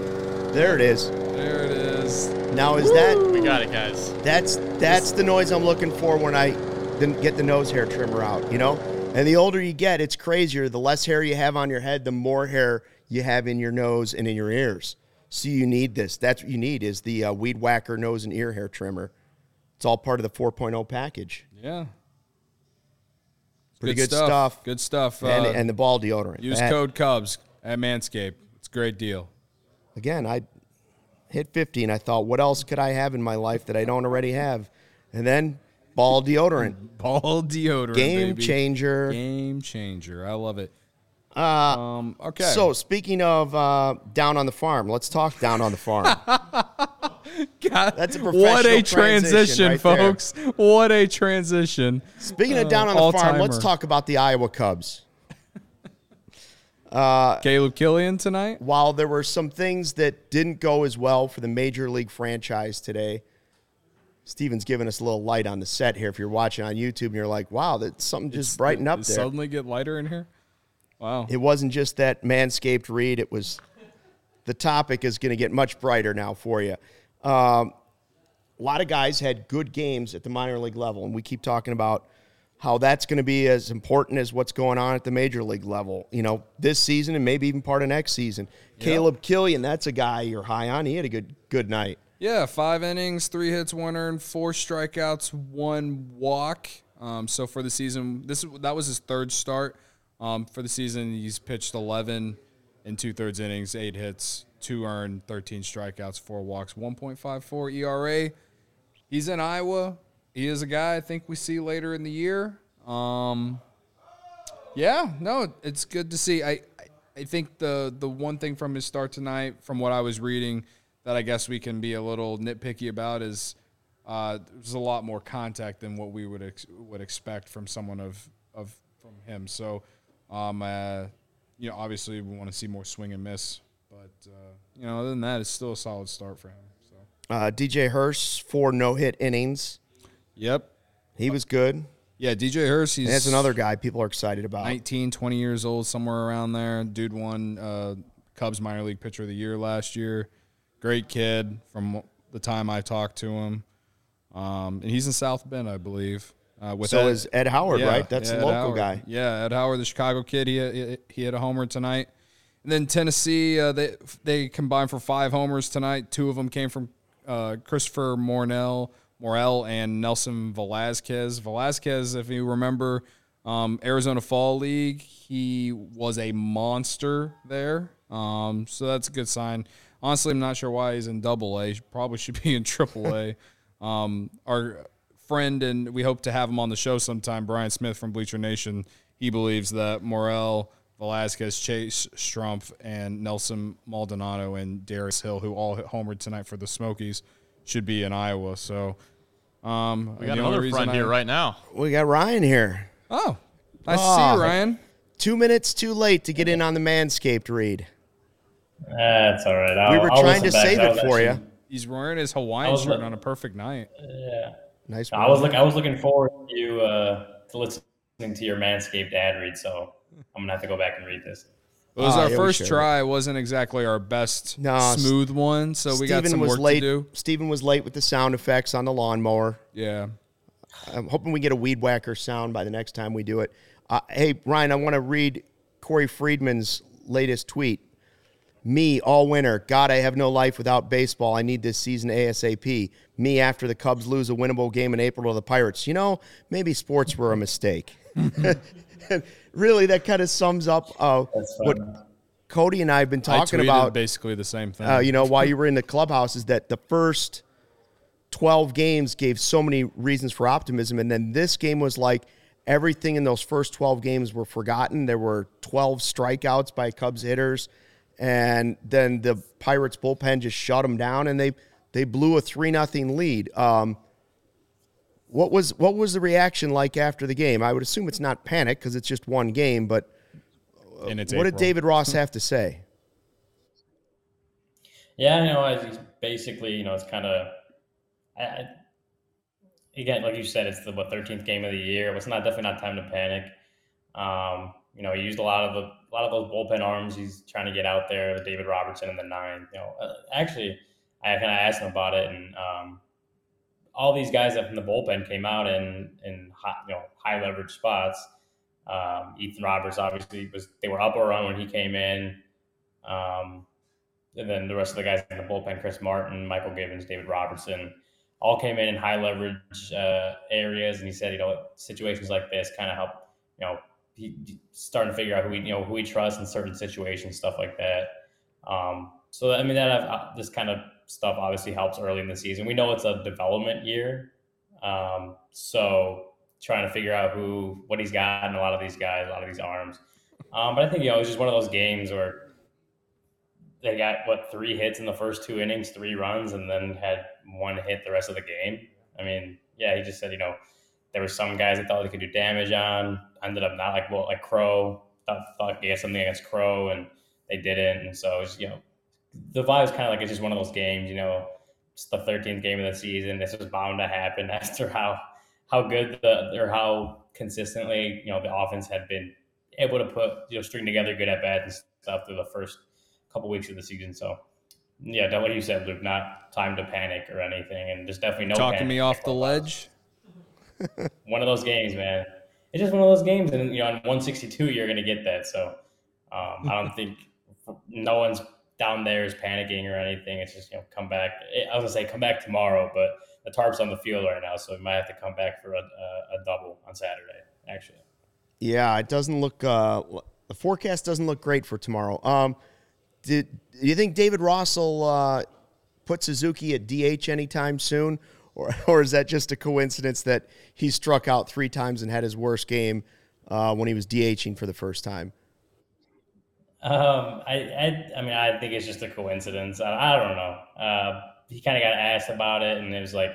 [SPEAKER 1] There it is.
[SPEAKER 2] There it is.
[SPEAKER 1] Now is that
[SPEAKER 3] We got it, guys.
[SPEAKER 1] That's that's the noise I'm looking for when I then get the nose hair trimmer out, you know? And the older you get, it's crazier. The less hair you have on your head, the more hair you have in your nose and in your ears. So you need this. That's what you need is the uh, weed whacker nose and ear hair trimmer. It's all part of the 4.0 package.
[SPEAKER 2] Yeah.
[SPEAKER 1] Pretty good, stuff.
[SPEAKER 2] Good stuff.
[SPEAKER 1] And,
[SPEAKER 2] Uh,
[SPEAKER 1] and the ball deodorant.
[SPEAKER 2] use
[SPEAKER 1] That-
[SPEAKER 2] code Cubs at Manscaped. It's a great deal.
[SPEAKER 1] Again, I hit 50 and I thought, what else could I have in my life that I don't already have? And then ball deodorant.
[SPEAKER 2] Ball deodorant.
[SPEAKER 1] Game
[SPEAKER 2] baby.
[SPEAKER 1] changer.
[SPEAKER 2] Game changer. I love it.
[SPEAKER 1] Uh,
[SPEAKER 2] Um, okay.
[SPEAKER 1] So speaking of uh, down on the farm, let's talk down on the farm.
[SPEAKER 2] God,
[SPEAKER 1] that's a
[SPEAKER 2] what a
[SPEAKER 1] transition
[SPEAKER 2] transition,
[SPEAKER 1] right there.
[SPEAKER 2] folks. What a transition.
[SPEAKER 1] Speaking of
[SPEAKER 2] Uh,
[SPEAKER 1] down on the farm, let's talk about the Iowa Cubs.
[SPEAKER 2] Caleb Killian tonight.
[SPEAKER 1] While there were some things that didn't go as well for the major league franchise today, Steven's giving us a little light on the set here. If you're watching on YouTube and you're like, wow, that something just brightened up there.
[SPEAKER 2] Suddenly get lighter in here. Wow.
[SPEAKER 1] It wasn't just that manscaped read. It was the topic is going to get much brighter now for you. Um, a lot of guys had good games at the minor league level, and we keep talking about how that's going to be as important as what's going on at the major league level. You know, this season and maybe even part of next season. Caleb Killian, that's a guy you're high on. He had a good good night.
[SPEAKER 2] Yeah, five innings, three hits, one earned, four strikeouts, one walk. Um, so for the season, this that was his third start. Um, for the season, he's pitched 11 and two thirds innings, eight hits, two earned, 13 strikeouts, four walks, 1.54 ERA. He's in Iowa. He is a guy I think we see later in the year. Um, yeah, no, it's good to see. I, I- think the the one thing from his start tonight, from what I was reading, that I guess we can be a little nitpicky about is uh, there's a lot more contact than what we would ex- would expect from someone of of from him. So, um, uh, you know, obviously we want to see more swing and miss, but uh, you know, other than that, it's still a solid start for him. So,
[SPEAKER 1] Uh, DJ Herz, four no hit innings.
[SPEAKER 2] yep,
[SPEAKER 1] He was good.
[SPEAKER 2] yeah, DJ Herz, he's
[SPEAKER 1] And that's another guy people are excited about.
[SPEAKER 2] 19, 20 years old, somewhere around there. Dude won uh, Cubs minor league pitcher of the year last year. Great kid from the time I talked to him. Um, and he's in South Bend, I believe. Uh, with
[SPEAKER 1] so
[SPEAKER 2] Ed-
[SPEAKER 1] is Ed Howard,
[SPEAKER 2] yeah,
[SPEAKER 1] right? That's
[SPEAKER 2] yeah,
[SPEAKER 1] the local
[SPEAKER 2] Howard.
[SPEAKER 1] guy.
[SPEAKER 2] Yeah, Ed Howard, the Chicago kid. He he, he hit a homer tonight. And then Tennessee, uh, they they combined for five homers tonight. Two of them came from uh, Christopher Mornell, Morel, and Nelson Velazquez. Velazquez, if you remember, um, Arizona Fall League, he was a monster there. Um, so that's a good sign. Honestly, I'm not sure why he's in Double A. Probably should be in Triple A. um, our friend, and we hope to have him on the show sometime. Brian Smith from Bleacher Nation. He believes that Morel, Velazquez, Chase Strumpf, and Nelson Maldonado and Darius Hill, who all hit homered tonight for the Smokies, should be in Iowa. So um,
[SPEAKER 3] We got another
[SPEAKER 2] reason
[SPEAKER 3] friend
[SPEAKER 2] I-
[SPEAKER 3] here right now.
[SPEAKER 1] We got Ryan here.
[SPEAKER 2] Oh, I
[SPEAKER 1] Oh,
[SPEAKER 2] see Ryan.
[SPEAKER 1] Two minutes too late to get in on the Manscaped read.
[SPEAKER 4] That's all right. I'll,
[SPEAKER 1] We were
[SPEAKER 4] I'll
[SPEAKER 1] trying to
[SPEAKER 4] back.
[SPEAKER 1] save it for you.
[SPEAKER 2] He's wearing his Hawaiian shirt
[SPEAKER 4] li-
[SPEAKER 2] on a perfect night.
[SPEAKER 4] Yeah.
[SPEAKER 1] Nice.
[SPEAKER 4] I was look. I was looking forward to you uh, to listening to your Manscaped ad read. So I'm gonna have to go back and read this.
[SPEAKER 2] It was
[SPEAKER 1] Ah,
[SPEAKER 2] our
[SPEAKER 1] yeah,
[SPEAKER 2] first
[SPEAKER 1] shared
[SPEAKER 2] try. It wasn't exactly our best
[SPEAKER 1] No,
[SPEAKER 2] smooth one, so we got
[SPEAKER 1] Steven
[SPEAKER 2] some
[SPEAKER 1] was
[SPEAKER 2] work
[SPEAKER 1] late.
[SPEAKER 2] to do.
[SPEAKER 1] Steven was late with the sound effects on the lawnmower.
[SPEAKER 2] Yeah.
[SPEAKER 1] I'm hoping we get a weed whacker sound by the next time we do it. Uh, hey, Ryan, I want to read Corey Friedman's latest tweet. Me all winter. God, I have no life without baseball. I need this season ASAP. Me after the Cubs lose a winnable game in April to the Pirates. You know, maybe sports were a mistake. really, that kind of sums up uh, what. Cody and I have been talking
[SPEAKER 2] tweeted
[SPEAKER 1] about
[SPEAKER 2] basically the same thing.
[SPEAKER 1] uh, you know, while you were in the clubhouse, is that the first 12 games gave so many reasons for optimism. And then this game was like everything in those first 12 games were forgotten. There were 12 strikeouts by Cubs hitters. And then the Pirates bullpen just shut them down and they, they blew a 3 nothing lead. Um, what was what was the reaction like after the game? I would assume it's not panic because it's just one game, but
[SPEAKER 2] and it's
[SPEAKER 1] what did David Ross have to say?
[SPEAKER 4] Yeah, you know, I basically, you know, it's kind of, I, I, again, like you said, it's the what thirteenth game of the year. It's not definitely not time to panic. Um, you know, he used a lot of the a lot of those bullpen arms. He's trying to get out there with David Robertson in the ninth. You know, uh, actually, I kind of asked him about it, and um, all these guys that from the bullpen came out in in high, you know high leverage spots. Um, Ethan Roberts obviously was they were up or on when he came in. Um, and then the rest of the guys in the bullpen, Chris Martin, Michael Givens, David Robertson, all came in in high leverage uh, areas. And he said, you know, situations like this kind of help, you know, he starting to figure out who he, you know, who he trusts in certain situations, stuff like that. Um, so I mean, that I've uh, this kind of stuff obviously helps early in the season. We know it's a development year, um, so trying to figure out who, what he's got and a lot of these guys, a lot of these arms. Um, but I think you know it's just one of those games where they got what three hits in the first two innings, three runs, and then had one hit the rest of the game. I mean, yeah, he just said you know there were some guys that thought they could do damage on, ended up not like well like Crowe thought thought he had something against Crowe and they didn't, and so it was, you know the vibe's kind of like it's just one of those games, you know, it's the 13th game of the season. This is bound to happen after how how good the or how consistently you know the offense had been able to put you know string together good at bats and stuff through the first couple weeks of the season. So yeah, like you said, Luke, not time to panic or anything, and there's definitely no
[SPEAKER 2] Talking me off the ledge.
[SPEAKER 4] One of those games, man. It's just one of those games, and you know, on 162, you're going to get that. So um, I don't think no one's down there is panicking or anything. It's just you know, come back. I was gonna say come back tomorrow, but the tarp's on the field right now, so we might have to come back for a, a, a double on Saturday. Actually,
[SPEAKER 1] Yeah, it doesn't look. Uh, the forecast doesn't look great for tomorrow. Um, did do you think David Ross will uh, put Suzuki at DH anytime soon, or or is that just a coincidence that he struck out three times and had his worst game uh, when he was DHing for the first time?
[SPEAKER 4] Um, I, I I mean I think it's just a coincidence. I, I don't know. Uh, he kind of got asked about it, and it was like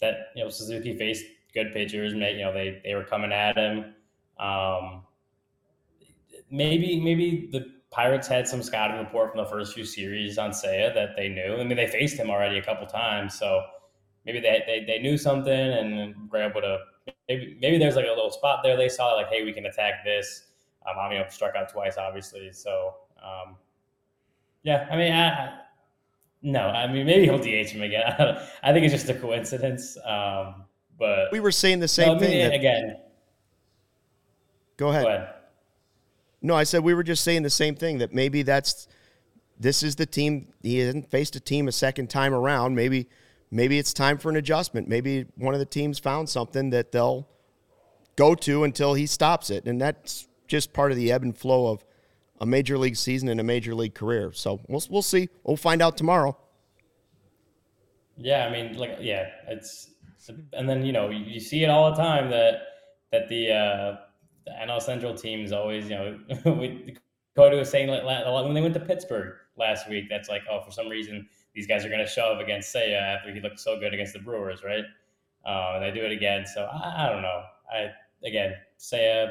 [SPEAKER 4] that. You know, Suzuki faced good pitchers. You know, they they were coming at him. Um, maybe maybe the Pirates had some scouting report from the first few series on Seiya that they knew. I mean, they faced him already a couple times, so maybe they they, they knew something and were able to. Maybe maybe there's like a little spot there they saw like, hey, we can attack this. Um, I mean, struck out twice, obviously. So um, yeah, I mean, I, no, I mean maybe he'll DH him again. I, think it's just a coincidence. Um, but
[SPEAKER 1] We were saying the
[SPEAKER 4] no,
[SPEAKER 1] same
[SPEAKER 4] I mean,
[SPEAKER 1] thing. that-
[SPEAKER 4] again.
[SPEAKER 1] go ahead.
[SPEAKER 4] Go ahead.
[SPEAKER 1] No, I said we were just saying the same thing that maybe that's this is the team he hasn't faced a team a second time around. Maybe maybe it's time for an adjustment. Maybe one of the teams found something that they'll go to until he stops it. And that's just part of the ebb and flow of a major league season and a major league career. So we'll we'll see. We'll find out tomorrow.
[SPEAKER 4] Yeah, I mean, like, yeah, it's, and then you know you, see it all the time that that the uh, the NL Central teams always, you know, we, Cody was saying like, when they went to Pittsburgh last week, that's like, oh, for some reason these guys are going to shove against Seiya after he looked so good against the Brewers, right? Uh, and they do it again, so I, I don't know. I again, Seiya,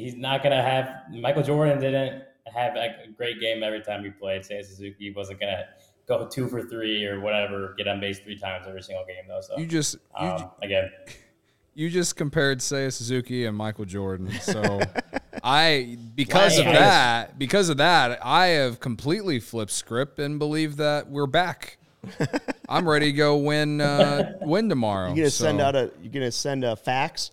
[SPEAKER 4] he's not going to have. Michael Jordan didn't have a great game every time he played. Seiya Suzuki wasn't going to go two for three or whatever, get on base three times every single game though. So
[SPEAKER 2] You just you,
[SPEAKER 4] um, again,
[SPEAKER 2] you just compared Seiya Suzuki and Michael Jordan. So I because of that, because of that, I have completely flipped script and believe that we're back. I'm ready to go win uh, win tomorrow.
[SPEAKER 1] You're gonna send out a? You gonna send a fax?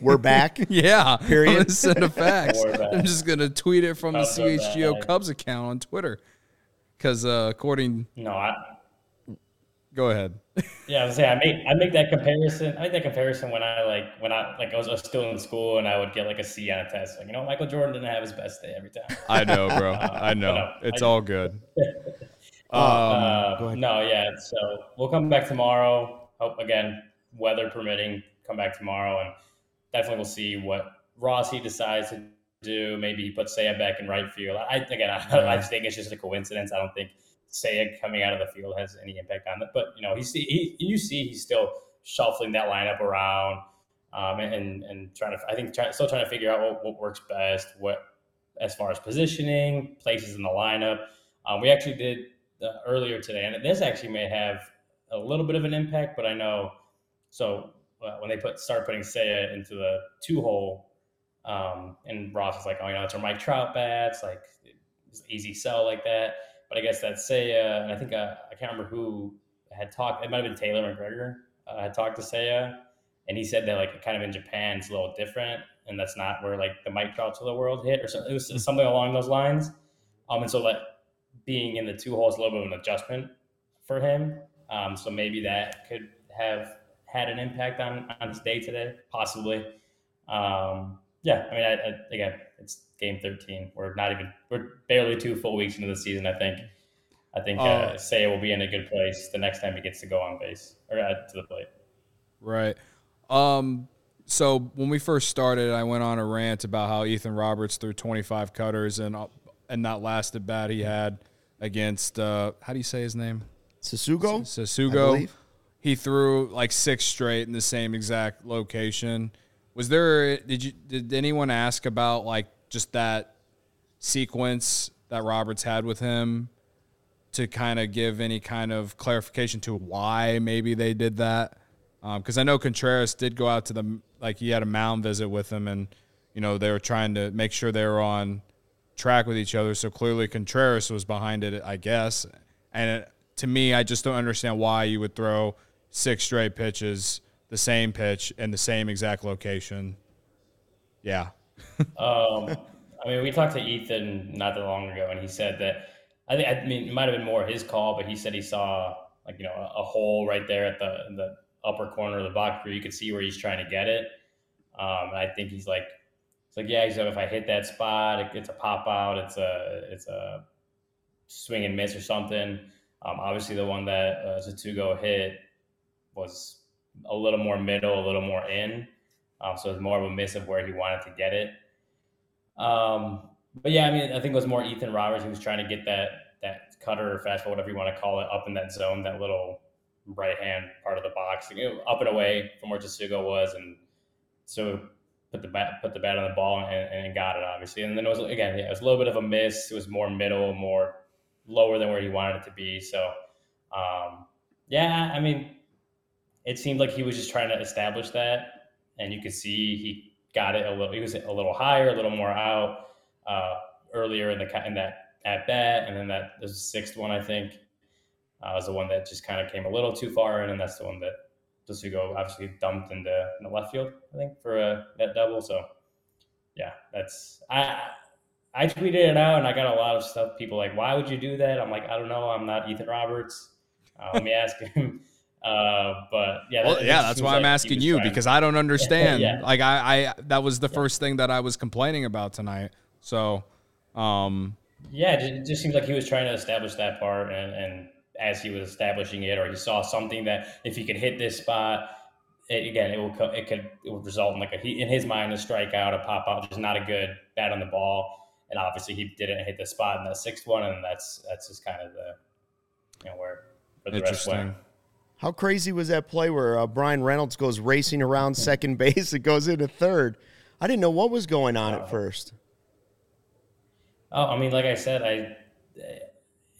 [SPEAKER 1] We're back.
[SPEAKER 2] Yeah.
[SPEAKER 1] Period.
[SPEAKER 2] I'm gonna send a fax. I'm just gonna tweet it from the
[SPEAKER 4] How's that?
[SPEAKER 2] CHGO Cubs account on Twitter. Because uh, according,
[SPEAKER 4] No, I,
[SPEAKER 2] go ahead.
[SPEAKER 4] Yeah, I was saying I make I make that comparison. I make that comparison when I like when I like I was, I was still in school and I would get like a C on a test. Like you know, Michael Jordan didn't have his best day every time.
[SPEAKER 2] I know, bro. I know.
[SPEAKER 4] no,
[SPEAKER 2] It's
[SPEAKER 4] I-
[SPEAKER 2] all good. Um,
[SPEAKER 4] Uh, no, yeah. So we'll come back tomorrow. Hope again, weather permitting, come back tomorrow, and definitely we'll see what Rossi decides to do. Maybe he puts Seiya back in right field. I again, I, I think it's just a coincidence. I don't think Seiya coming out of the field has any impact on it. But you know, he's he, you see he's still shuffling that lineup around. Um, and and trying to, I think, try, still trying to figure out what, what works best, what as far as positioning, places in the lineup. Um, we actually did earlier today, and this actually may have a little bit of an impact, but I know. So uh, when they put start putting Seiya into the two hole, um, and Ross is like, oh, you know, it's our Mike Trout bats, like easy sell like that. But I guess that's Seiya, and I think uh, I can't remember who had talked. It might have been Taylor McGregor uh, had talked to Seiya, and he said that like kind of in Japan it's a little different, and that's not where like the Mike Trouts of the world hit, or something. It was something along those lines. Um, and so like being in the two holes, a little bit of an adjustment for him. Um, so maybe that could have had an impact on on his day today, possibly. Um, yeah, I mean, I, I, again, it's game thirteen. We're not even we're barely two full weeks into the season. I think. I think uh,
[SPEAKER 2] Uh,
[SPEAKER 4] Seiya will be in a good place the next time he gets to go on base or uh, to the plate.
[SPEAKER 2] Right. Um. So when we first started, I went on a rant about how Ethan Roberts threw 25 cutters and uh, and that last at bat he had against uh, how do you say his name?
[SPEAKER 1] Sasugo.
[SPEAKER 2] Sasugo. He threw like six straight in the same exact location. Was there? Did you? Did anyone ask about like just that sequence that Roberts had with him to kind of give any kind of clarification to why maybe they did that? Because I know Contreras did go out to the like he had a mound visit with him, and you know they were trying to make sure they were on track with each other. So clearly Contreras was behind it, I guess. And it, to me, I just don't understand why you would throw six straight pitches, the same pitch in the same exact location. Yeah.
[SPEAKER 4] Um, I mean, we talked to Ethan not that long ago, and he said that I think I mean it might have been more his call, but he said he saw like you know a, a hole right there at the the upper corner of the box where you could see where he's trying to get it. Um, and I think he's like, it's like yeah, said if I hit that spot, it, it's a pop out, it's a it's a swing and miss or something. Um, obviously, the one that uh, Tsutsugo hit was a little more middle, a little more in. Um, so it's more of a miss of where he wanted to get it. Um, but yeah, I mean, I think it was more Ethan Roberts who was trying to get that that cutter or fastball, whatever you want to call it, up in that zone, that little right hand part of the box, you know, up and away from where Tsugo was, and so put the bat put the bat on the ball and, and got it obviously. And then it was again, yeah, it was a little bit of a miss. It was more middle, more lower than where he wanted it to be. So um, yeah, I mean, it seemed like he was just trying to establish that, and you could see he got it a little. He was a little higher, a little more out uh, earlier in the in that at bat, and then that the sixth one I think uh, was the one that just kind of came a little too far in, and that's the one that Tsutsugo obviously dumped into in the left field. I think for a that double. So yeah, that's I. I tweeted it out and I got a lot of stuff. People like, why would you do that? I'm like, I don't know. I'm not Ethan Roberts. Uh, let me ask him. Uh, but yeah,
[SPEAKER 2] Well,
[SPEAKER 4] that-
[SPEAKER 2] yeah, that's why
[SPEAKER 4] like
[SPEAKER 2] I'm asking you
[SPEAKER 4] trying-
[SPEAKER 2] because I don't understand.
[SPEAKER 4] Yeah.
[SPEAKER 2] Like I, I that was the first thing that I was complaining about tonight. So, um,
[SPEAKER 4] Yeah, it just, it just seems like he was trying to establish that part, and, and as he was establishing it, or he saw something that if he could hit this spot, it, again, it will it could it would result in like a he in his mind a strikeout, a pop out, just not a good bat on the ball, and obviously he didn't hit the spot in that sixth one, and that's that's just kind of the you know where, where the rest
[SPEAKER 2] interesting.
[SPEAKER 4] went.
[SPEAKER 1] How crazy was that play where uh, Bryan Reynolds goes racing around second base? It goes into third. I didn't know what was going on at first.
[SPEAKER 4] Oh, I mean, like I said, I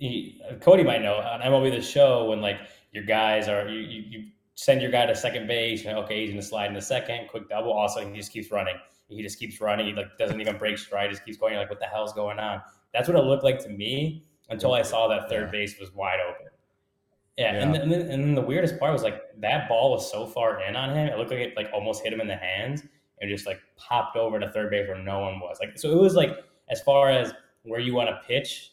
[SPEAKER 4] he, Cody might know on MLB the Show when like your guys are you, you, you send your guy to second base, and okay, he's gonna slide in the second, quick double. Also, he just keeps running. he just keeps running. He like doesn't even break stride. Just keeps going. You're like, what the hell's going on? That's what it looked like to me until I saw that third base was wide open. Yeah, And, then, and, then, and then the weirdest part was like that ball was so far in on him, it looked like it like almost hit him in the hands and just like popped over to third base where no one was. Like so, it was like as far as where you want to pitch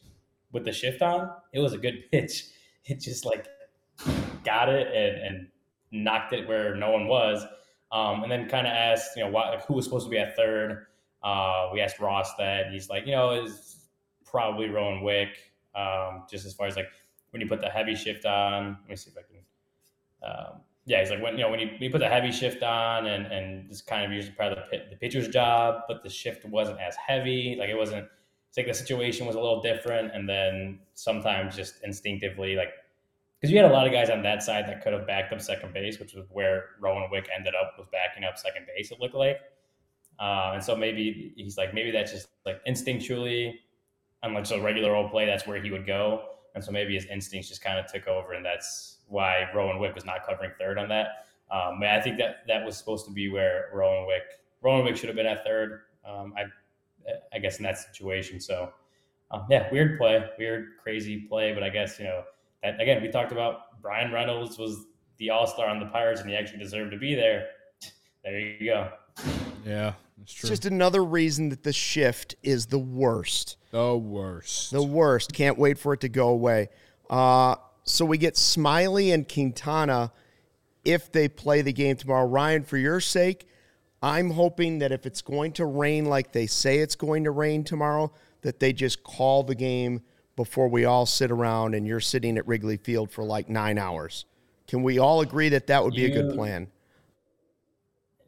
[SPEAKER 4] with the shift on, it was a good pitch. It just like got it and, and knocked it where no one was. Um, and then kind of asked, you know, what, who was supposed to be at third. Uh, we asked Ross that, and he's like, you know, is probably Rowan Wick. Um, just as far as like when you put the heavy shift on. Let me see if I can. Um, yeah, he's like when you know when you, when you put the heavy shift on, and and this kind of usually part of the, the pitcher's job, but the shift wasn't as heavy. Like it wasn't. It's like the situation was a little different, and then sometimes just instinctively, like because you had a lot of guys on that side that could have backed up second base, which was where Rowan Wick ended up was backing up second base. It looked like, uh, and so maybe he's like maybe that's just like instinctually, on like a regular old play, that's where he would go, and so maybe his instincts just kind of took over, and that's why Rowan Wick was not covering third on that. Um, I think that that was supposed to be where Rowan Wick Rowan Wick should have been at third. Um, I I guess in that situation. So um, yeah, weird play, weird crazy play, but I guess you know that again, we talked about Bryan Reynolds was the all star on the Pirates and he actually deserved to be there. There you go.
[SPEAKER 2] Yeah, that's true.
[SPEAKER 1] It's just another reason that the shift is the worst.
[SPEAKER 2] the worst.
[SPEAKER 1] The worst. Can't wait for it to go away. Uh, so we get Smyly and Quintana if they play the game tomorrow. Ryan, for your sake, I'm hoping that if it's going to rain like they say it's going to rain tomorrow, that they just call the game before we all sit around and you're sitting at Wrigley Field for like nine hours. Can we all agree that that would be a good plan?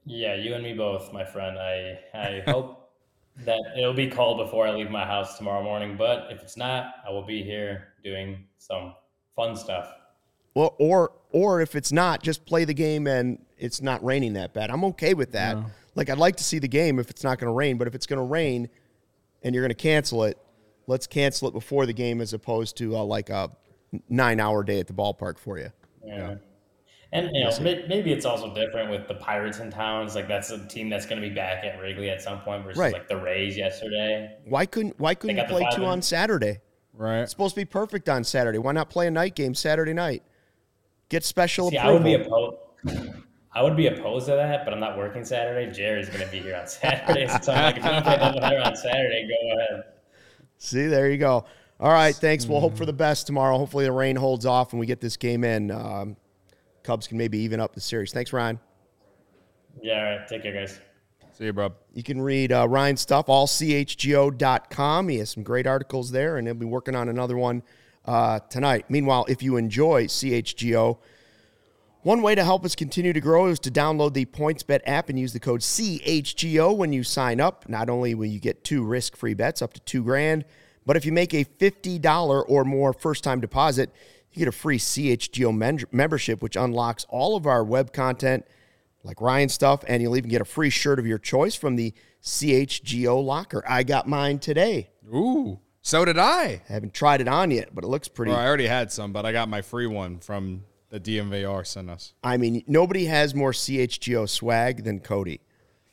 [SPEAKER 4] Yeah, you and me both, my friend. I I hope that it'll be called before I leave my house tomorrow morning. But if it's not, I will be here doing some fun stuff.
[SPEAKER 1] Well, or or if it's not, just play the game and it's not raining that bad. I'm okay with that. Like I'd like to see the game if it's not going to rain, but if it's going to rain and you're going to cancel it, let's cancel it before the game as opposed to uh, like a nine hour day at the ballpark for you.
[SPEAKER 4] Yeah. And you know, maybe it's also different with the Pirates in town. It's like that's a team that's going to be back at Wrigley at some point versus
[SPEAKER 1] Right.
[SPEAKER 4] like the Rays yesterday.
[SPEAKER 1] Why couldn't Why couldn't you play two on Saturday?
[SPEAKER 2] right.
[SPEAKER 1] It's supposed to be perfect on Saturday. Why not play a night game Saturday night? Get special
[SPEAKER 4] See, I would
[SPEAKER 1] approval.
[SPEAKER 4] be opposed. I would be opposed to that, but I'm not working Saturday. Jerry's going to be here on Saturday, so I'm like, if you can play doubleheader on Saturday, go ahead.
[SPEAKER 1] See, there you go. All right, thanks. We'll hope for the best tomorrow. Hopefully, the rain holds off and we get this game in. Um, Cubs can maybe even up the series. Thanks, Ryan.
[SPEAKER 4] Yeah, all right. Take care, guys.
[SPEAKER 2] See you, bro.
[SPEAKER 1] You can read uh, Ryan's stuff, allchgo.com. He has some great articles there, and he'll be working on another one uh, tonight. Meanwhile, if you enjoy CHGO, one way to help us continue to grow is to download the PointsBet app and use the code CHGO when you sign up. Not only will you get two risk-free bets up to two grand, but if you make a $50 or more first-time deposit, you get a free CHGO men- membership, which unlocks all of our web content like Ryan stuff, and you'll even get a free shirt of your choice from the CHGO locker. I got mine today.
[SPEAKER 2] Ooh, so did I.
[SPEAKER 1] I haven't tried it on yet, but it looks pretty.
[SPEAKER 2] Well, I already had some, but I got my free one from the DMVR sent us.
[SPEAKER 1] I mean, nobody has more CHGO swag than Cody.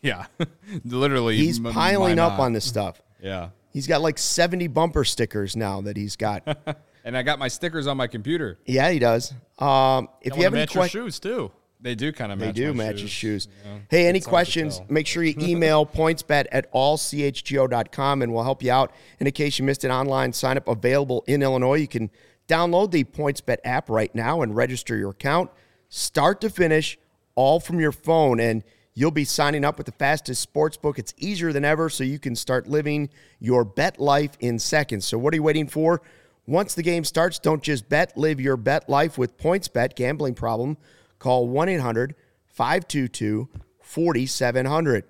[SPEAKER 2] Yeah, literally.
[SPEAKER 1] He's
[SPEAKER 2] m-
[SPEAKER 1] piling up on this stuff.
[SPEAKER 2] Yeah,
[SPEAKER 1] He's got like 70 bumper stickers now that he's got.
[SPEAKER 2] and I got my stickers on my computer.
[SPEAKER 1] yeah, he does. Um, if you have any
[SPEAKER 3] match your
[SPEAKER 1] questions,
[SPEAKER 3] shoes too.
[SPEAKER 2] They do kind of
[SPEAKER 1] They
[SPEAKER 2] match.
[SPEAKER 1] do
[SPEAKER 2] my
[SPEAKER 1] match his shoes.
[SPEAKER 2] Yeah.
[SPEAKER 1] Hey, any
[SPEAKER 2] It's hard to
[SPEAKER 1] questions?
[SPEAKER 2] tell.
[SPEAKER 1] Make sure you email pointsbet at allchgo.com and we'll help you out. And in case you missed an online sign up available in Illinois, you can download the PointsBet app right now and register your account, start to finish, all from your phone. And you'll be signing up with the fastest sports book. It's easier than ever, so you can start living your bet life in seconds. So, what are you waiting for? Once the game starts, don't just bet, live your bet life with PointsBet. Gambling problem? Call 1 800 522 4700.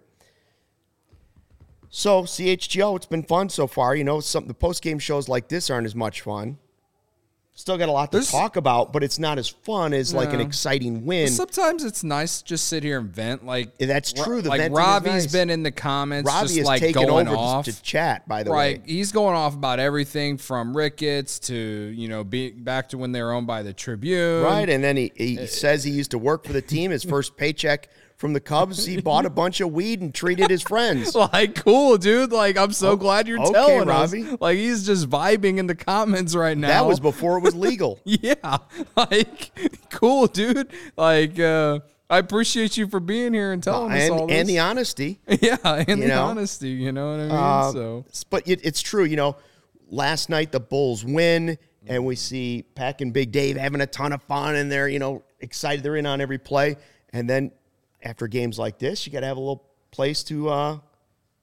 [SPEAKER 1] So, CHGO, it's been fun so far. You know, some the post game shows like this aren't as much fun. Still got a lot to
[SPEAKER 2] There's-
[SPEAKER 1] talk about, but it's not as fun as like an exciting win.
[SPEAKER 2] Sometimes it's nice to just sit here and vent. Like
[SPEAKER 1] Yeah, that's true. The
[SPEAKER 2] like Robbie's
[SPEAKER 1] nice.
[SPEAKER 2] been in the comments,
[SPEAKER 1] Robbie
[SPEAKER 2] just like going
[SPEAKER 1] over
[SPEAKER 2] off.
[SPEAKER 1] to chat, by the way.
[SPEAKER 2] Right,
[SPEAKER 1] way.
[SPEAKER 2] he's going off about everything from Ricketts to you know, be back to when they were owned by the Tribune.
[SPEAKER 1] Right, and then he, he eh, says he used to work for the team. His first paycheck from the Cubs. He bought a bunch of weed and treated his friends.
[SPEAKER 2] Like, cool, dude. Like, I'm so glad you're
[SPEAKER 1] okay,
[SPEAKER 2] telling
[SPEAKER 1] Robbie.
[SPEAKER 2] us. Like, he's just vibing in the comments right now.
[SPEAKER 1] That was before it was legal.
[SPEAKER 2] yeah. Like, cool, dude. Like, uh, I appreciate you for being here and telling us all
[SPEAKER 1] and,
[SPEAKER 2] this.
[SPEAKER 1] and the honesty.
[SPEAKER 2] yeah, and the
[SPEAKER 1] know?
[SPEAKER 2] honesty. You know what I mean?
[SPEAKER 1] Uh,
[SPEAKER 2] so
[SPEAKER 1] But it, it's true, you know. Last night the Bulls win, and we see Pack and Big Dave having a ton of fun, and they're you know excited. They're in on every play, and then after games like this, you got to have a little place to uh,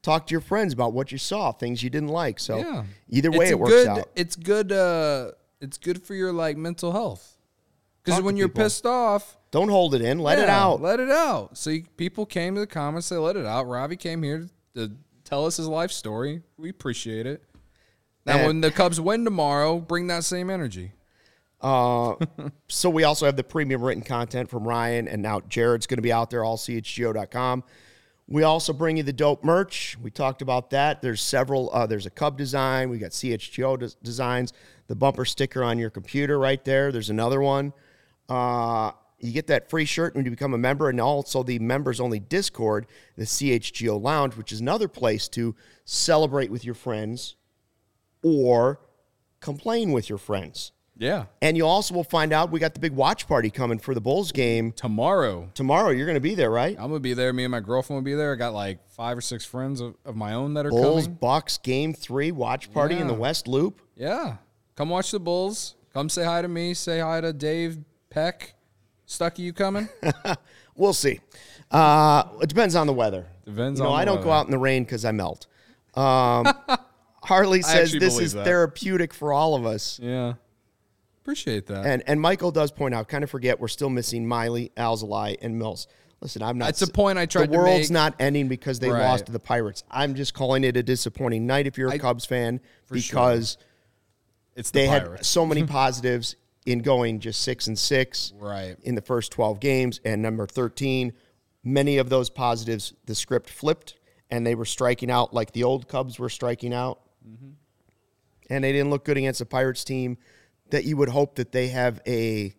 [SPEAKER 1] talk to your friends about what you saw, things you didn't like. So
[SPEAKER 2] yeah.
[SPEAKER 1] either way, it works
[SPEAKER 2] good,
[SPEAKER 1] out.
[SPEAKER 2] It's good. Uh, it's good for your like mental health. Because when you're
[SPEAKER 1] people.
[SPEAKER 2] pissed off,
[SPEAKER 1] Don't hold it in. Let it out.
[SPEAKER 2] Let it out. So you, people came to the comments, they let it out. Robbie came here to tell us his life story. We appreciate it. Now,
[SPEAKER 1] And-
[SPEAKER 2] when the Cubs win tomorrow, bring that same energy.
[SPEAKER 1] Uh, so we also have the premium written content from Ryan, and now Jared's going to be out there, allchgo.com. We also bring you the dope merch. We talked about that. There's several. Uh, there's a Cub design. We got CHGO des- designs. The bumper sticker on your computer right there. There's another one. Uh, you get that free shirt when you become a member, and also the members only Discord, the CHGO Lounge, which is another place to celebrate with your friends or complain with your friends.
[SPEAKER 2] Yeah.
[SPEAKER 1] And you also will find out we got the big watch party coming for the Bulls game
[SPEAKER 2] Tomorrow,
[SPEAKER 1] tomorrow. You're going to be there, right?
[SPEAKER 2] I'm going to be there. Me and my girlfriend will be there. I got like five or six friends of, of my own that are
[SPEAKER 1] Bulls
[SPEAKER 2] coming.
[SPEAKER 1] Bucks game three watch party in the West Loop.
[SPEAKER 2] Yeah. Come watch the Bulls. Come say hi to me. Say hi to Dave Peck. Stucky, you coming?
[SPEAKER 1] We'll see. Uh, it depends on the weather.
[SPEAKER 2] Depends
[SPEAKER 1] you know,
[SPEAKER 2] on
[SPEAKER 1] I don't go out in the rain because I melt. Um, Harley says this is
[SPEAKER 2] that.
[SPEAKER 1] therapeutic for all of us.
[SPEAKER 2] yeah. Appreciate that.
[SPEAKER 1] And and Michael does point out, kind of forget we're still missing Miley, Alzolay, and Mills. Listen, I'm not.
[SPEAKER 2] That's a point I tried
[SPEAKER 1] The world's not ending because they
[SPEAKER 2] Right.
[SPEAKER 1] lost to the Pirates. I'm just calling it a disappointing night if you're a
[SPEAKER 2] I-
[SPEAKER 1] Cubs fan
[SPEAKER 2] For sure.
[SPEAKER 1] because
[SPEAKER 2] it's the
[SPEAKER 1] they had so many positives in going just six and six
[SPEAKER 2] Right.
[SPEAKER 1] in the first 12 games. And number 13, many of those positives, the script flipped and they were striking out like the old Cubs were striking out.
[SPEAKER 2] Mm-hmm.
[SPEAKER 1] And they didn't look good against the Pirates team that you would hope that they have a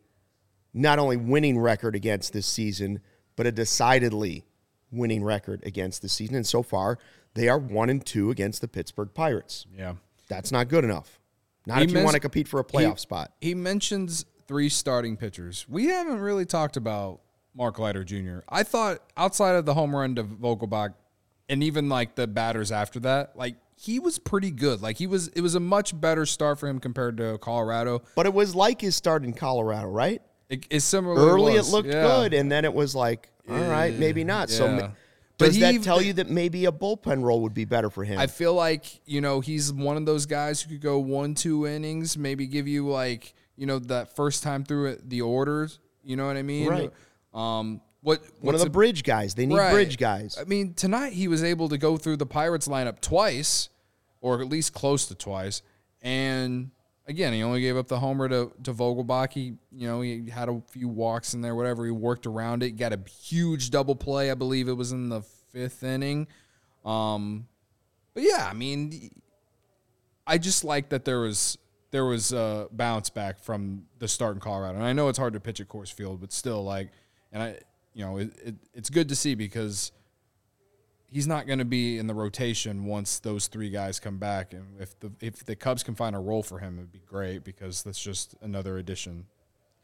[SPEAKER 1] not only winning record against this season, but a decidedly winning record against this season. And so far, they are one and two against the Pittsburgh Pirates.
[SPEAKER 2] Yeah.
[SPEAKER 1] That's not good enough. Not
[SPEAKER 2] He
[SPEAKER 1] if you want to compete for a playoff
[SPEAKER 2] he,
[SPEAKER 1] spot.
[SPEAKER 2] He mentions three starting pitchers. We haven't really talked about Mark Leiter Jr. I thought outside of the home run to Vogelbach and even like the batters after that, like he was pretty good. Like he was it was a much better start for him compared to Colorado.
[SPEAKER 1] But it was like his start in Colorado, right?
[SPEAKER 2] It, it's similar.
[SPEAKER 1] Early it
[SPEAKER 2] was,
[SPEAKER 1] looked
[SPEAKER 2] yeah.
[SPEAKER 1] good, and then it was like, all right, maybe not. So,
[SPEAKER 2] yeah. But
[SPEAKER 1] does that tell you that maybe a bullpen role would be better for him?
[SPEAKER 2] I feel like you know he's one of those guys who could go one two innings, maybe give you like you know that first time through it, the orders. You know what I mean?
[SPEAKER 1] Right.
[SPEAKER 2] Um, what
[SPEAKER 1] One of the bridge guys. They need
[SPEAKER 2] Right.
[SPEAKER 1] bridge guys.
[SPEAKER 2] I mean, tonight he was able to go through the Pirates lineup twice, or at least close to twice. And again, he only gave up the homer to, to Vogelbach. He, you know, he had a few walks in there, whatever. He worked around it. Got a huge double play. I believe it was in the fifth inning. Um, but yeah, I mean, I just like that there was there was a bounce back from the start in Colorado. And I know it's hard to pitch at Coors Field, but still, like, and I, you know, it, it, it's good to see because he's not going to be in the rotation once those three guys come back. And if the if the Cubs can find a role for him, it'd be great because that's just another addition.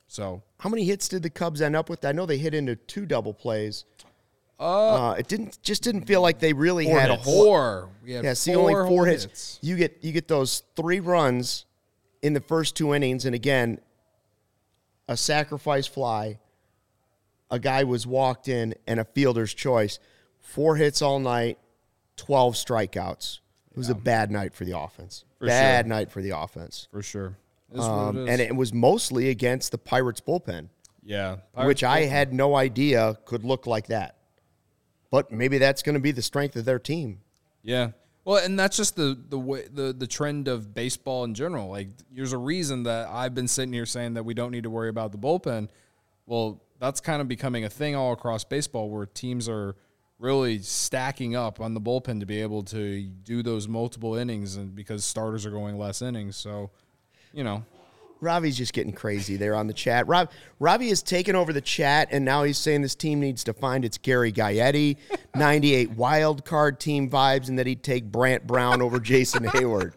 [SPEAKER 2] So
[SPEAKER 1] How many hits did the Cubs end up with? I know they hit into two double plays. Uh, it didn't just didn't feel like they really had a whole.
[SPEAKER 2] four, we
[SPEAKER 1] Yeah, see, only four
[SPEAKER 2] whole
[SPEAKER 1] hits. You get you get those three runs in the first two innings, and again, a sacrifice fly. A guy was walked in, and a fielder's choice. Four hits all night, twelve strikeouts. It was a bad night for the offense. bad night for the offense.
[SPEAKER 2] for sure. It is what
[SPEAKER 1] Um,
[SPEAKER 2] it
[SPEAKER 1] and it was mostly against the Pirates bullpen,
[SPEAKER 2] yeah,
[SPEAKER 1] which I had no idea could look like that. But maybe that's going to be the strength of their team.
[SPEAKER 2] Yeah. Well, and that's just the the way the the trend of baseball in general. Like, there's a reason that I've been sitting here saying that we don't need to worry about the bullpen. Well, that's kind of becoming a thing all across baseball, where teams are really stacking up on the bullpen to be able to do those multiple innings, and because starters are going less innings. So, you know,
[SPEAKER 1] Ravi's just getting crazy there on the chat. Rob, Ravi has taken over the chat, and now he's saying this team needs to find its Gary Gaetti, 98 wild card team vibes, and that he'd take Brant Brown over Jason Heyward.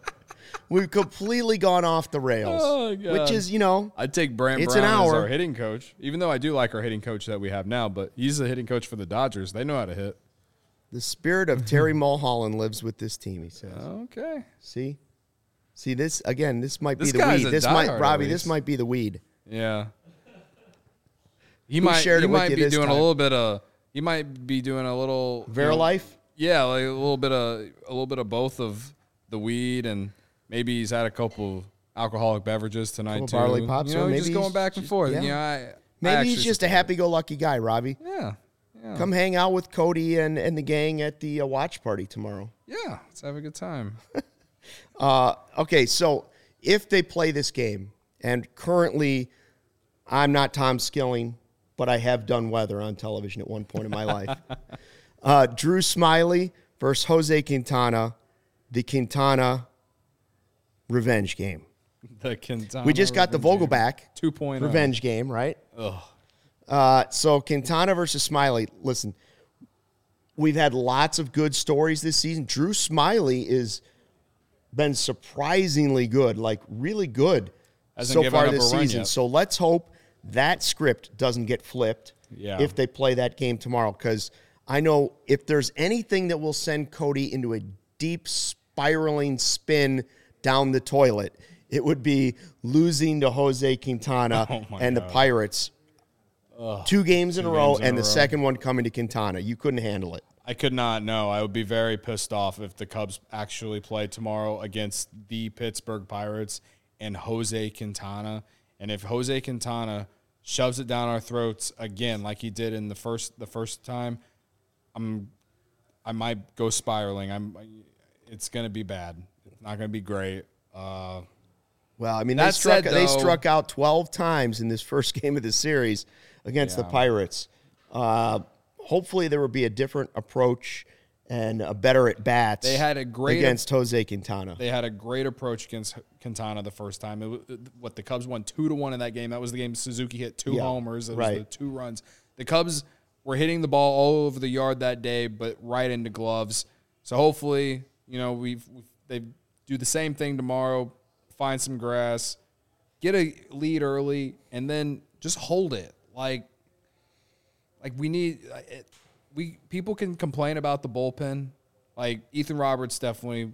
[SPEAKER 1] We've completely gone off the rails,
[SPEAKER 5] Oh, God.
[SPEAKER 1] which is, you know,
[SPEAKER 2] I'd take Brant
[SPEAKER 1] It's
[SPEAKER 2] Brown
[SPEAKER 1] an
[SPEAKER 2] as our hitting coach, even though I do like our hitting coach that we have now. But he's the hitting coach for the Dodgers. They know how to hit.
[SPEAKER 1] the spirit of Terry Mulholland lives with this team, he says.
[SPEAKER 2] Okay.
[SPEAKER 1] See? See, this, again, this might
[SPEAKER 2] This
[SPEAKER 1] be the
[SPEAKER 2] guy's
[SPEAKER 1] weed.
[SPEAKER 2] a
[SPEAKER 1] This might,
[SPEAKER 2] diehard,
[SPEAKER 1] Robbie, this might be the weed.
[SPEAKER 2] Yeah. He
[SPEAKER 1] Who
[SPEAKER 2] might.
[SPEAKER 1] shared
[SPEAKER 2] he
[SPEAKER 1] it
[SPEAKER 2] might
[SPEAKER 1] you
[SPEAKER 2] be doing
[SPEAKER 1] time?
[SPEAKER 2] a little bit of. He might be doing a little you know, Yeah, like a little bit of a little bit of both of the weed and maybe he's had a couple alcoholic beverages tonight
[SPEAKER 1] Couple
[SPEAKER 2] too.
[SPEAKER 1] barley pops,
[SPEAKER 2] You know,
[SPEAKER 1] maybe
[SPEAKER 2] just
[SPEAKER 1] he's
[SPEAKER 2] going back and forth.
[SPEAKER 1] yeah.
[SPEAKER 2] You know, I, I
[SPEAKER 1] Maybe he's just a happy-go-lucky guy, Robbie.
[SPEAKER 2] Yeah. Yeah.
[SPEAKER 1] Come hang out with Cody and, and the gang at the uh, watch party tomorrow.
[SPEAKER 2] Yeah. Let's have a good time.
[SPEAKER 1] Uh, okay, so if they play this game, and currently I'm not Tom Skilling, but I have done weather on television at one point in my life. Uh, Drew Smyly versus Jose Quintana, the Quintana revenge game.
[SPEAKER 2] the Quintana
[SPEAKER 1] We just got the
[SPEAKER 2] Vogel game.
[SPEAKER 1] Vogelbach
[SPEAKER 2] 2.0.
[SPEAKER 1] revenge game, right? Uh, so Quintana versus Smyly. Listen, we've had lots of good stories this season. Drew Smyly is been surprisingly good, like really good
[SPEAKER 2] Hasn't
[SPEAKER 1] so far this season.
[SPEAKER 2] yet.
[SPEAKER 1] So let's hope that script doesn't get flipped
[SPEAKER 2] Yeah.
[SPEAKER 1] if they play that game tomorrow. Because I know if there's anything that will send Cody into a deep spiraling spin down the toilet, it would be losing to Jose Quintana
[SPEAKER 2] Oh
[SPEAKER 1] and the
[SPEAKER 2] God.
[SPEAKER 1] Pirates. two games in a row,
[SPEAKER 2] in
[SPEAKER 1] and
[SPEAKER 2] a
[SPEAKER 1] the
[SPEAKER 2] row.
[SPEAKER 1] second one coming to Quintana. You couldn't handle it.
[SPEAKER 2] I could not No, I would be very pissed off if the Cubs actually play tomorrow against the Pittsburgh Pirates and Jose Quintana. And if Jose Quintana shoves it down our throats again, like he did in the first the first time, I'm I might go spiraling. I'm it's gonna be bad. Not gonna be great. Uh,
[SPEAKER 1] Well, I mean,
[SPEAKER 2] That
[SPEAKER 1] they struck
[SPEAKER 2] said,
[SPEAKER 1] they struck out twelve times in this first game of the series against the Pirates. Uh, hopefully, there will be a different approach and a better at bats.
[SPEAKER 2] They had a great-
[SPEAKER 1] against Jose Quintana.
[SPEAKER 2] They had a great approach against Quintana the first time. It was, what the Cubs won two to one in that game. That was the game Suzuki hit two
[SPEAKER 1] Yeah,
[SPEAKER 2] homers. It
[SPEAKER 1] right.
[SPEAKER 2] the two runs. The Cubs were hitting the ball all over the yard that day, but right into gloves. So hopefully, you know, we've, we've they do the same thing tomorrow. Find some grass, get a lead early, and then just hold it. Like, like we need uh, it, we people can complain about the bullpen. Like Ethan Roberts definitely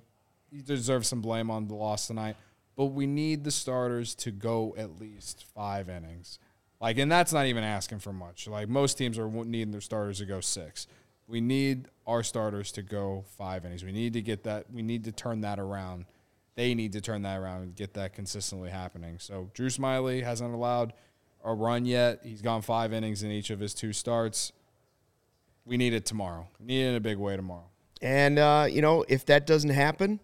[SPEAKER 2] deserves some blame on the loss tonight, but we need the starters to go at least five innings. Like, and that's not even asking for much. Like most teams are needing their starters to go six. We need our starters to go five innings. We need to get that. We need to turn that around. They need to turn that around and get that consistently happening. So Drew Smyly hasn't allowed a run yet. He's gone five innings in each of his two starts. We need it tomorrow. We need it in a big way tomorrow.
[SPEAKER 1] And uh, you know, if that doesn't happen,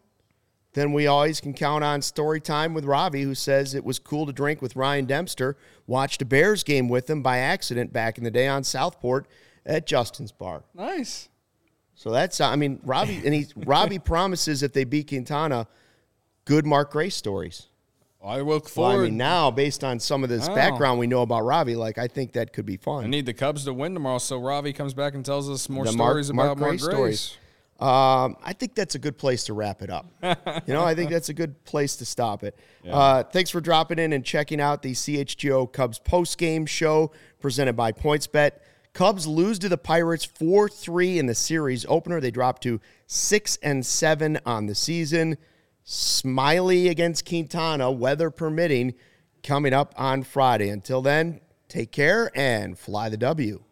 [SPEAKER 1] then we always can count on story time with Ravi, who says it was cool to drink with Ryan Dempster. Watched a Bears game with him by accident back in the day on Southport at Justin's bar.
[SPEAKER 2] Nice.
[SPEAKER 1] So that's I mean Robbie and he Robbie promises if they beat Quintana, good Mark Grace stories.
[SPEAKER 2] I look
[SPEAKER 1] Well,
[SPEAKER 2] forward.
[SPEAKER 1] I mean now based on some of this
[SPEAKER 2] Oh.
[SPEAKER 1] background we know about Robbie, like I think that could be fun.
[SPEAKER 2] I need the Cubs to win tomorrow, so Robbie comes back and tells us more
[SPEAKER 1] The
[SPEAKER 2] stories
[SPEAKER 1] Mark
[SPEAKER 2] about Mark
[SPEAKER 1] stories. Um, I think that's a good place to wrap it up. you know, I think that's a good place to stop it. Uh, thanks for dropping in and checking out the CHGO Cubs post game show presented by PointsBet. Cubs lose to the Pirates 4 3 in the series opener. They drop to 6 and 7 on the season. Smyly against Quintana, weather permitting, coming up on Friday. Until then, take care and fly the W.